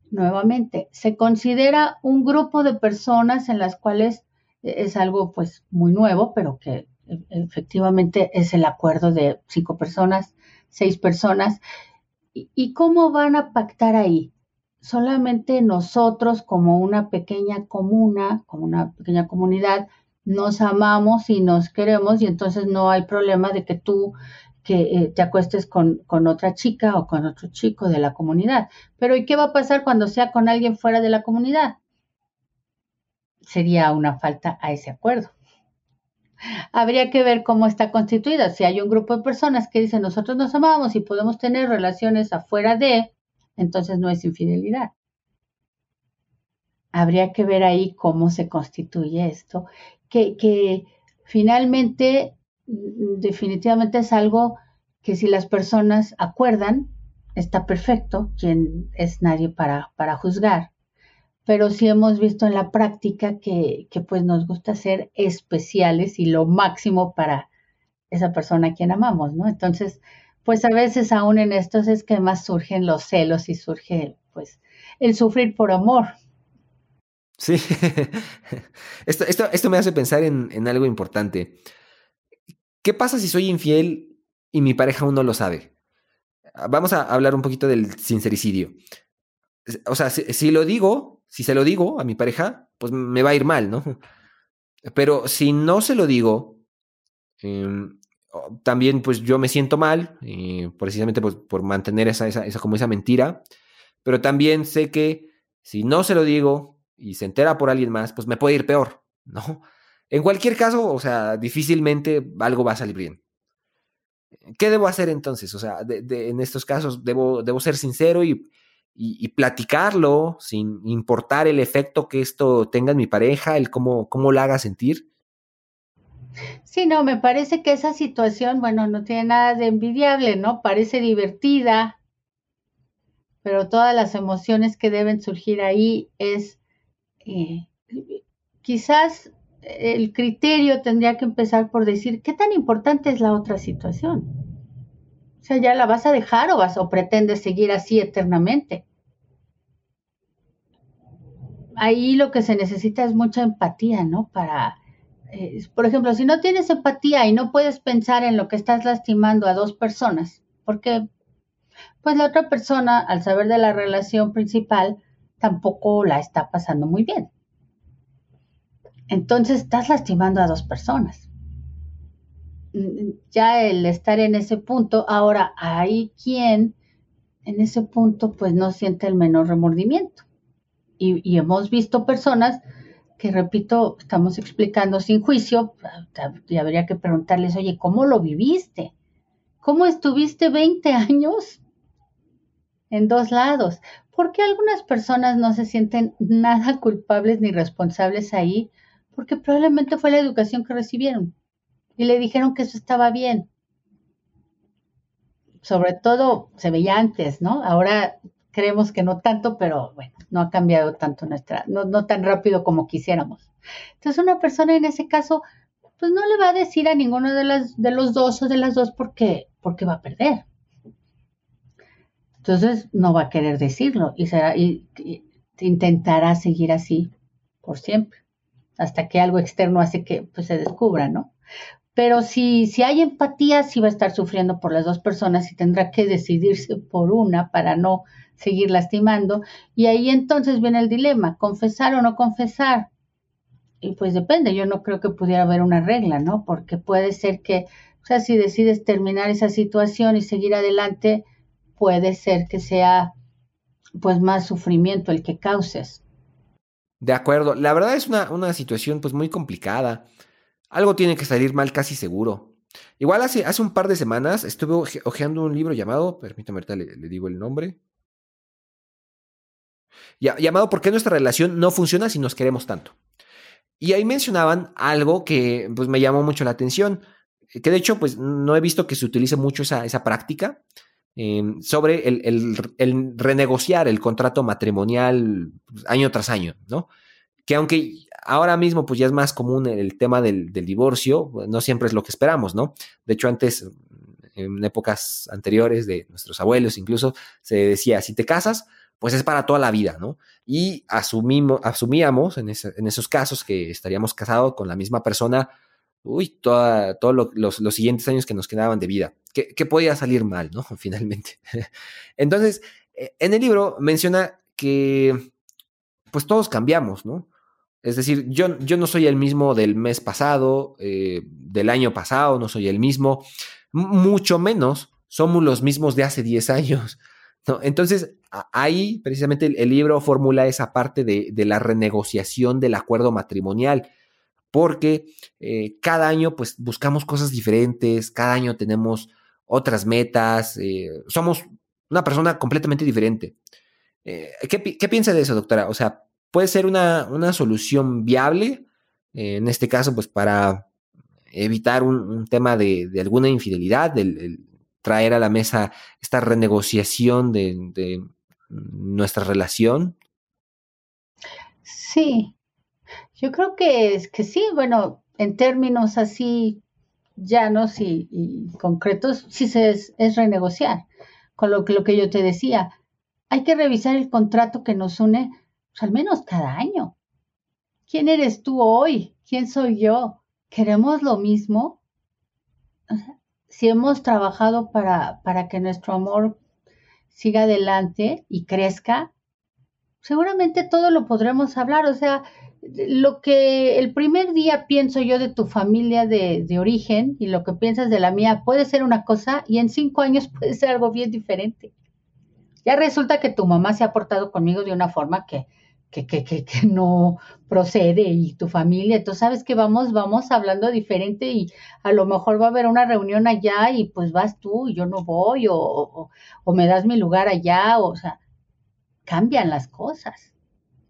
nuevamente, se considera un grupo de personas en las cuales es algo pues muy nuevo, pero que efectivamente es el acuerdo de cinco personas, seis personas. ¿Y, cómo van a pactar ahí? Solamente nosotros como una pequeña comuna, como una pequeña comunidad, nos amamos y nos queremos y entonces no hay problema de que tú que eh, te acuestes con, con, otra chica o con otro chico de la comunidad. Pero ¿y qué va a pasar cuando sea con alguien fuera de la comunidad? Sería una falta a ese acuerdo. Habría que ver cómo está constituida. Si hay un grupo de personas que dicen nosotros nos amamos y podemos tener relaciones afuera de, entonces no es infidelidad. Habría que ver ahí cómo se constituye esto, que, que finalmente mm, definitivamente es algo que si las personas acuerdan, está perfecto, quien es nadie para, para juzgar pero sí hemos visto en la práctica que, pues nos gusta ser especiales y lo máximo para esa persona a quien amamos, ¿no? Entonces, pues a veces aún en estos esquemas surgen los celos y surge pues el sufrir por amor. Sí, esto, esto, esto me hace pensar en, en algo importante. ¿Qué pasa si soy infiel y mi pareja aún no lo sabe? Vamos a hablar un poquito del sincericidio. O sea, si lo digo, si se lo digo a mi pareja, pues me va a ir mal, ¿no? Pero si no se lo digo, em, también pues yo me siento mal, precisamente pues, por mantener esa, esa, como esa mentira, pero también sé que si no se lo digo y se entera por alguien más, pues me puede ir peor, ¿no? En cualquier caso, o sea, difícilmente algo va a salir bien. ¿Qué debo hacer entonces? O sea, en estos casos debo, debo ser sincero y, y, platicarlo sin importar el efecto que esto tenga en mi pareja, el cómo, cómo la haga sentir. Sí, no, me parece que esa situación, bueno, no tiene nada de envidiable, ¿no? Parece divertida, pero todas las emociones que deben surgir ahí es, eh, quizás el criterio tendría que empezar por decir, ¿qué tan importante es la otra situación? O sea, ¿ya la vas a dejar o vas o pretendes seguir así eternamente? Ahí lo que se necesita es mucha empatía, ¿no? Para, eh, por ejemplo, si no tienes empatía y no puedes pensar en lo que estás lastimando a dos personas, porque pues la otra persona, al saber de la relación principal, tampoco la está pasando muy bien. Entonces estás lastimando a dos personas ya el estar en ese punto, ahora hay quien en ese punto pues no siente el menor remordimiento. Y, hemos visto personas que, repito, estamos explicando sin juicio, y habría que preguntarles, oye, ¿cómo lo viviste? ¿Cómo estuviste 20 años en dos lados? ¿Por qué algunas personas no se sienten nada culpables ni responsables ahí? Porque probablemente fue la educación que recibieron y le dijeron que eso estaba bien. Sobre todo se veía antes, ¿no? Ahora creemos que no tanto, pero bueno, no ha cambiado tanto nuestra, no, no tan rápido como quisiéramos. Entonces una persona en ese caso, pues no le va a decir a ninguno de, las, de los dos o de las dos porque, porque va a perder. Entonces no va a querer decirlo y, será, y intentará seguir así por siempre, hasta que algo externo hace que pues, se descubra, ¿no? Pero si, si hay empatía, sí va a estar sufriendo por las dos personas y tendrá que decidirse por una para no seguir lastimando. Y ahí entonces viene el dilema, confesar o no confesar. Y pues depende, yo no creo que pudiera haber una regla, ¿no? Porque puede ser que, o sea, si decides terminar esa situación y seguir adelante, puede ser que sea pues más sufrimiento el que causes. De acuerdo, la verdad es una, una situación pues muy complicada. Algo tiene que salir mal casi seguro. Igual hace, hace un par de semanas estuve hojeando un libro llamado, permítame ahorita le, digo el nombre. Llamado ¿Por qué nuestra relación no funciona si nos queremos tanto? Y ahí mencionaban algo que pues, me llamó mucho la atención, que de hecho pues no he visto que se utilice mucho esa, esa práctica, em, sobre el, renegociar el contrato matrimonial pues, año tras año, ¿no? Que aunque ahora mismo pues ya es más común el tema del, divorcio, no siempre es lo que esperamos, ¿no? De hecho, antes, en épocas anteriores de nuestros abuelos incluso, se decía, si te casas, pues es para toda la vida, ¿no? Y asumimos, asumíamos en, esos casos que estaríamos casados con la misma persona, uy, todos los, siguientes años que nos quedaban de vida. ¿Qué, podía salir mal, ¿no? Finalmente. Entonces, eh, en el libro menciona que, pues todos cambiamos, ¿no? Es decir, yo, yo no soy el mismo del mes pasado, eh, del año pasado, no soy el mismo, mucho menos somos los mismos de hace 10 años. ¿No? Entonces, ahí precisamente el, libro formula esa parte de, la renegociación del acuerdo matrimonial, porque eh, cada año pues buscamos cosas diferentes, cada año tenemos otras metas, eh, somos una persona completamente diferente. ¿qué, ¿qué, piensa de eso, doctora? O sea, puede ser una, solución viable, eh, en este caso, pues para evitar un, tema de, alguna infidelidad, el, traer a la mesa esta renegociación de, nuestra relación. Sí, yo creo que, es que sí, bueno, en términos así llanos y, y concretos, sí se es, renegociar. Con lo que, lo que yo te decía, hay que revisar el contrato que nos une pues, al menos cada año. ¿Quién eres tú hoy? ¿Quién soy yo? ¿Queremos lo mismo? Si hemos trabajado para, para que nuestro amor siga adelante y crezca, seguramente todo lo podremos hablar. O sea, lo que el primer día pienso yo de tu familia de, de, origen y lo que piensas de la mía puede ser una cosa y en cinco años puede ser algo bien diferente. Ya resulta que tu mamá se ha portado conmigo de una forma que, que, que, que, no procede y tu familia, entonces sabes que vamos, vamos hablando diferente y a lo mejor va a haber una reunión allá y pues vas tú y yo no voy o, o, me das mi lugar allá, o, sea, cambian las cosas,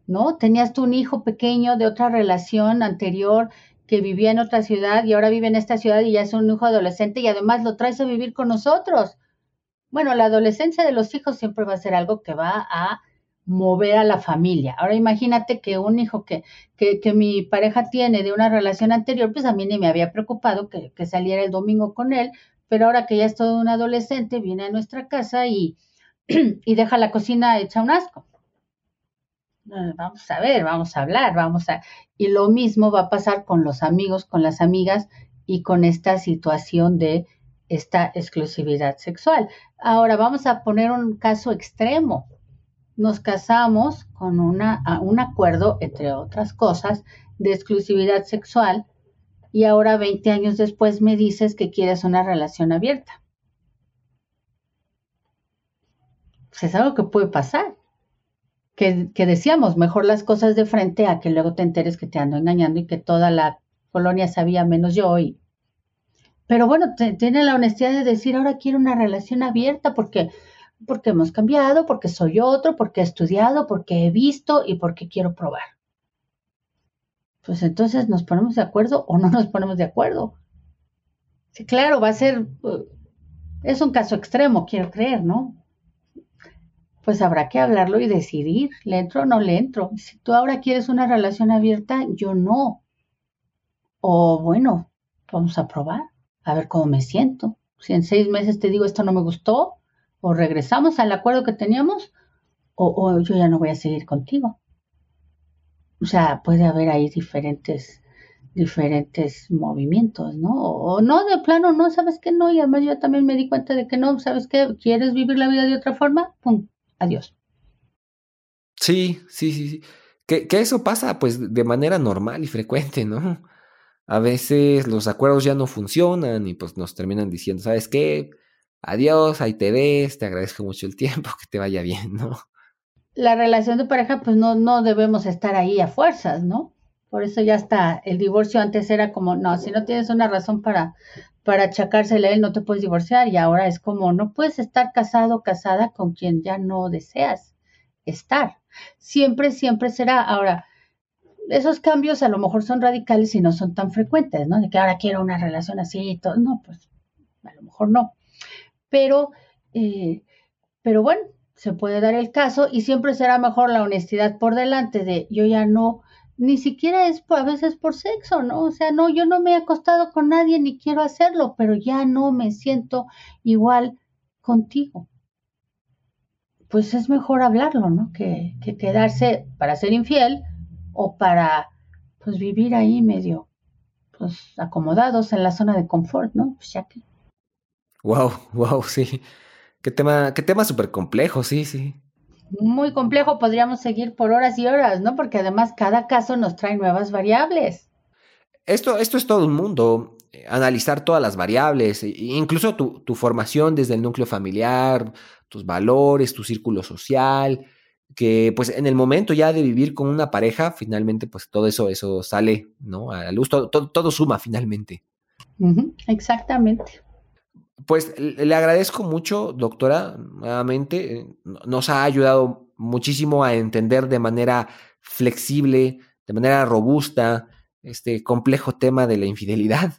¿no? Tenías tú un hijo pequeño de otra relación anterior que vivía en otra ciudad y ahora vive en esta ciudad y ya es un hijo adolescente y además lo traes a vivir con nosotros. Bueno, la adolescencia de los hijos siempre va a ser algo que va a mover a la familia. Ahora imagínate que un hijo que, que, mi pareja tiene de una relación anterior, pues a mí ni me había preocupado que, que, saliera el domingo con él, pero ahora que ya es todo un adolescente, viene a nuestra casa y, y deja la cocina hecha un asco. Vamos a ver, vamos a hablar, vamos a... Y lo mismo va a pasar con los amigos, con las amigas y con esta situación de esta exclusividad sexual. Ahora vamos a poner un caso extremo nos casamos con una, un acuerdo, entre otras cosas, de exclusividad sexual y ahora 20 años después me dices que quieres una relación abierta. Pues es algo que puede pasar. Que, que, decíamos, mejor las cosas de frente a que luego te enteres que te ando engañando y que toda la colonia sabía menos yo. Y... Pero bueno, tiene la honestidad de decir, ahora quiero una relación abierta porque porque hemos cambiado, porque soy otro, porque he estudiado, porque he visto y porque quiero probar. Pues entonces nos ponemos de acuerdo o no nos ponemos de acuerdo. Sí, claro, va a ser, uh, es un caso extremo, quiero creer, ¿no? Pues habrá que hablarlo y decidir, ¿le entro o no le entro? Si tú ahora quieres una relación abierta, yo no. O bueno, vamos a probar, a ver cómo me siento. Si en seis meses te digo esto no me gustó, o regresamos al acuerdo que teníamos o, yo ya no voy a seguir contigo. O sea, puede haber ahí diferentes diferentes movimientos, ¿no? O, no, de plano, no, ¿sabes qué? No, y además yo también me di cuenta de que no, ¿sabes qué? ¿Quieres vivir la vida de otra forma? ¡Pum! Adiós. Sí, sí, sí, sí. Que, que eso pasa pues de manera normal y frecuente, ¿no? A veces los acuerdos ya no funcionan y pues nos terminan diciendo, ¿sabes qué? Adiós, ahí te ves, te agradezco mucho el tiempo, que te vaya bien, ¿no? La relación de pareja, pues no, no debemos estar ahí a fuerzas, ¿no? Por eso ya está, el divorcio antes era como, no, si no tienes una razón para, para achacársela a él, no te puedes divorciar. Y ahora es como, no puedes estar casado o casada con quien ya no deseas estar. Siempre, siempre será. Ahora, esos cambios a lo mejor son radicales y no son tan frecuentes, ¿no? De que ahora quiero una relación así y todo. No, pues a lo mejor no pero, eh, pero bueno, se puede dar el caso y siempre será mejor la honestidad por delante de yo ya no, ni siquiera es a veces por sexo, ¿no? O sea, no, yo no me he acostado con nadie ni quiero hacerlo, pero ya no me siento igual contigo. pues es mejor hablarlo, ¿no? Que, que quedarse para ser infiel o para pues vivir ahí medio pues acomodados en la zona de confort, ¿no? Pues ya que. Wow, wow, sí. Qué tema, qué tema súper complejo, sí, sí. Muy complejo, podríamos seguir por horas y horas, ¿no? Porque además cada caso nos trae nuevas variables. Esto, esto es todo un mundo, analizar todas las variables, e incluso tu, tu formación desde el núcleo familiar, tus valores, tu círculo social, que pues en el momento ya de vivir con una pareja, finalmente pues todo eso, eso sale, ¿no? A la luz, todo, todo, suma finalmente. exactamente. Pues le agradezco mucho, doctora, nuevamente, eh, nos ha ayudado muchísimo a entender de manera flexible, de manera robusta, este complejo tema de la infidelidad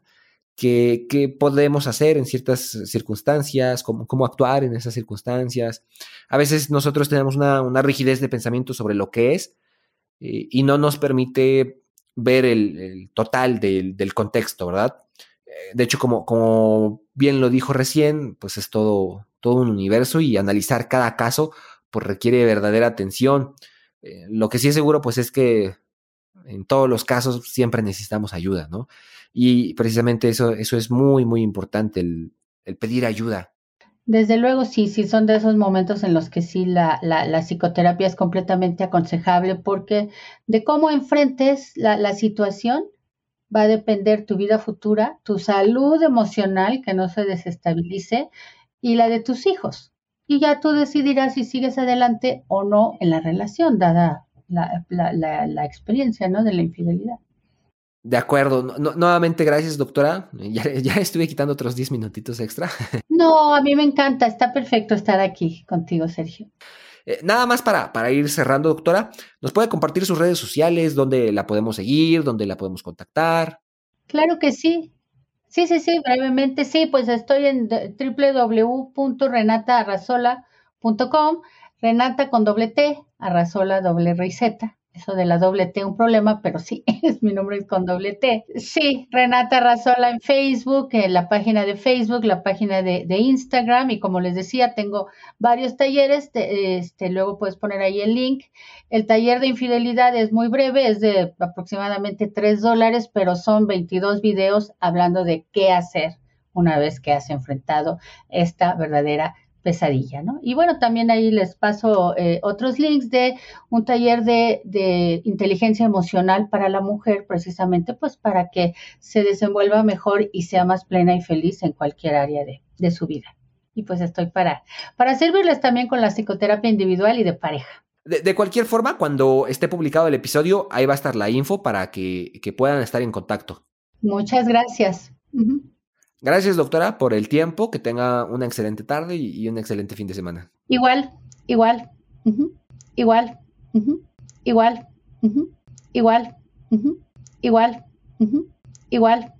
qué, podemos hacer en ciertas circunstancias, cómo, cómo, actuar en esas circunstancias. A veces nosotros tenemos una, rigidez de pensamiento sobre lo que es eh, y no nos permite ver el, total del, contexto, ¿verdad? De hecho, como, como bien lo dijo recién, pues es todo, todo un universo y analizar cada caso pues requiere verdadera atención. Eh, lo que sí es seguro pues es que en todos los casos siempre necesitamos ayuda, ¿no? Y precisamente eso, eso es muy, muy importante, el, pedir ayuda. Desde luego, sí, sí, son de esos momentos en los que sí la, la, psicoterapia es completamente aconsejable porque de cómo enfrentes la, la, situación va a depender tu vida futura, tu salud emocional, que no se desestabilice, y la de tus hijos. Y ya tú decidirás si sigues adelante o no en la relación, dada la, la experiencia ¿no? de la infidelidad. De acuerdo. nuevamente, gracias, doctora. Ya, ya, estuve quitando otros 10 minutitos extra. No, a mí me encanta. Está perfecto estar aquí contigo, Sergio. Eh, nada más para, para ir cerrando, doctora. ¿Nos puede compartir sus redes sociales? ¿Dónde la podemos seguir? ¿Dónde la podemos contactar? Claro que sí. Sí, sí, sí, brevemente sí. Pues estoy en www.renataarrazola.com. Renata con doble T, Arrazola doble Z eso de la doble T un problema, pero sí, es mi nombre con doble T. Sí, Renata Razola en Facebook, en la página de Facebook, la página de, Instagram y como les decía, tengo varios talleres, este, luego puedes poner ahí el link. El taller de infidelidad es muy breve, es de aproximadamente 3 dólares, pero son 22 videos hablando de qué hacer una vez que has enfrentado esta verdadera pesadilla, ¿no? Y bueno, también ahí les paso eh, otros links de un taller de, de, inteligencia emocional para la mujer, precisamente pues para que se desenvuelva mejor y sea más plena y feliz en cualquier área de, de su vida. Y pues estoy para, para servirles también con la psicoterapia individual y de pareja. De, cualquier forma, cuando esté publicado el episodio, ahí va a estar la info para que, que puedan estar en contacto. Muchas gracias. Gracias, doctora, por el tiempo. Que tenga una excelente tarde y, un excelente fin de semana. Igual, igual, igual, igual, igual, igual, igual.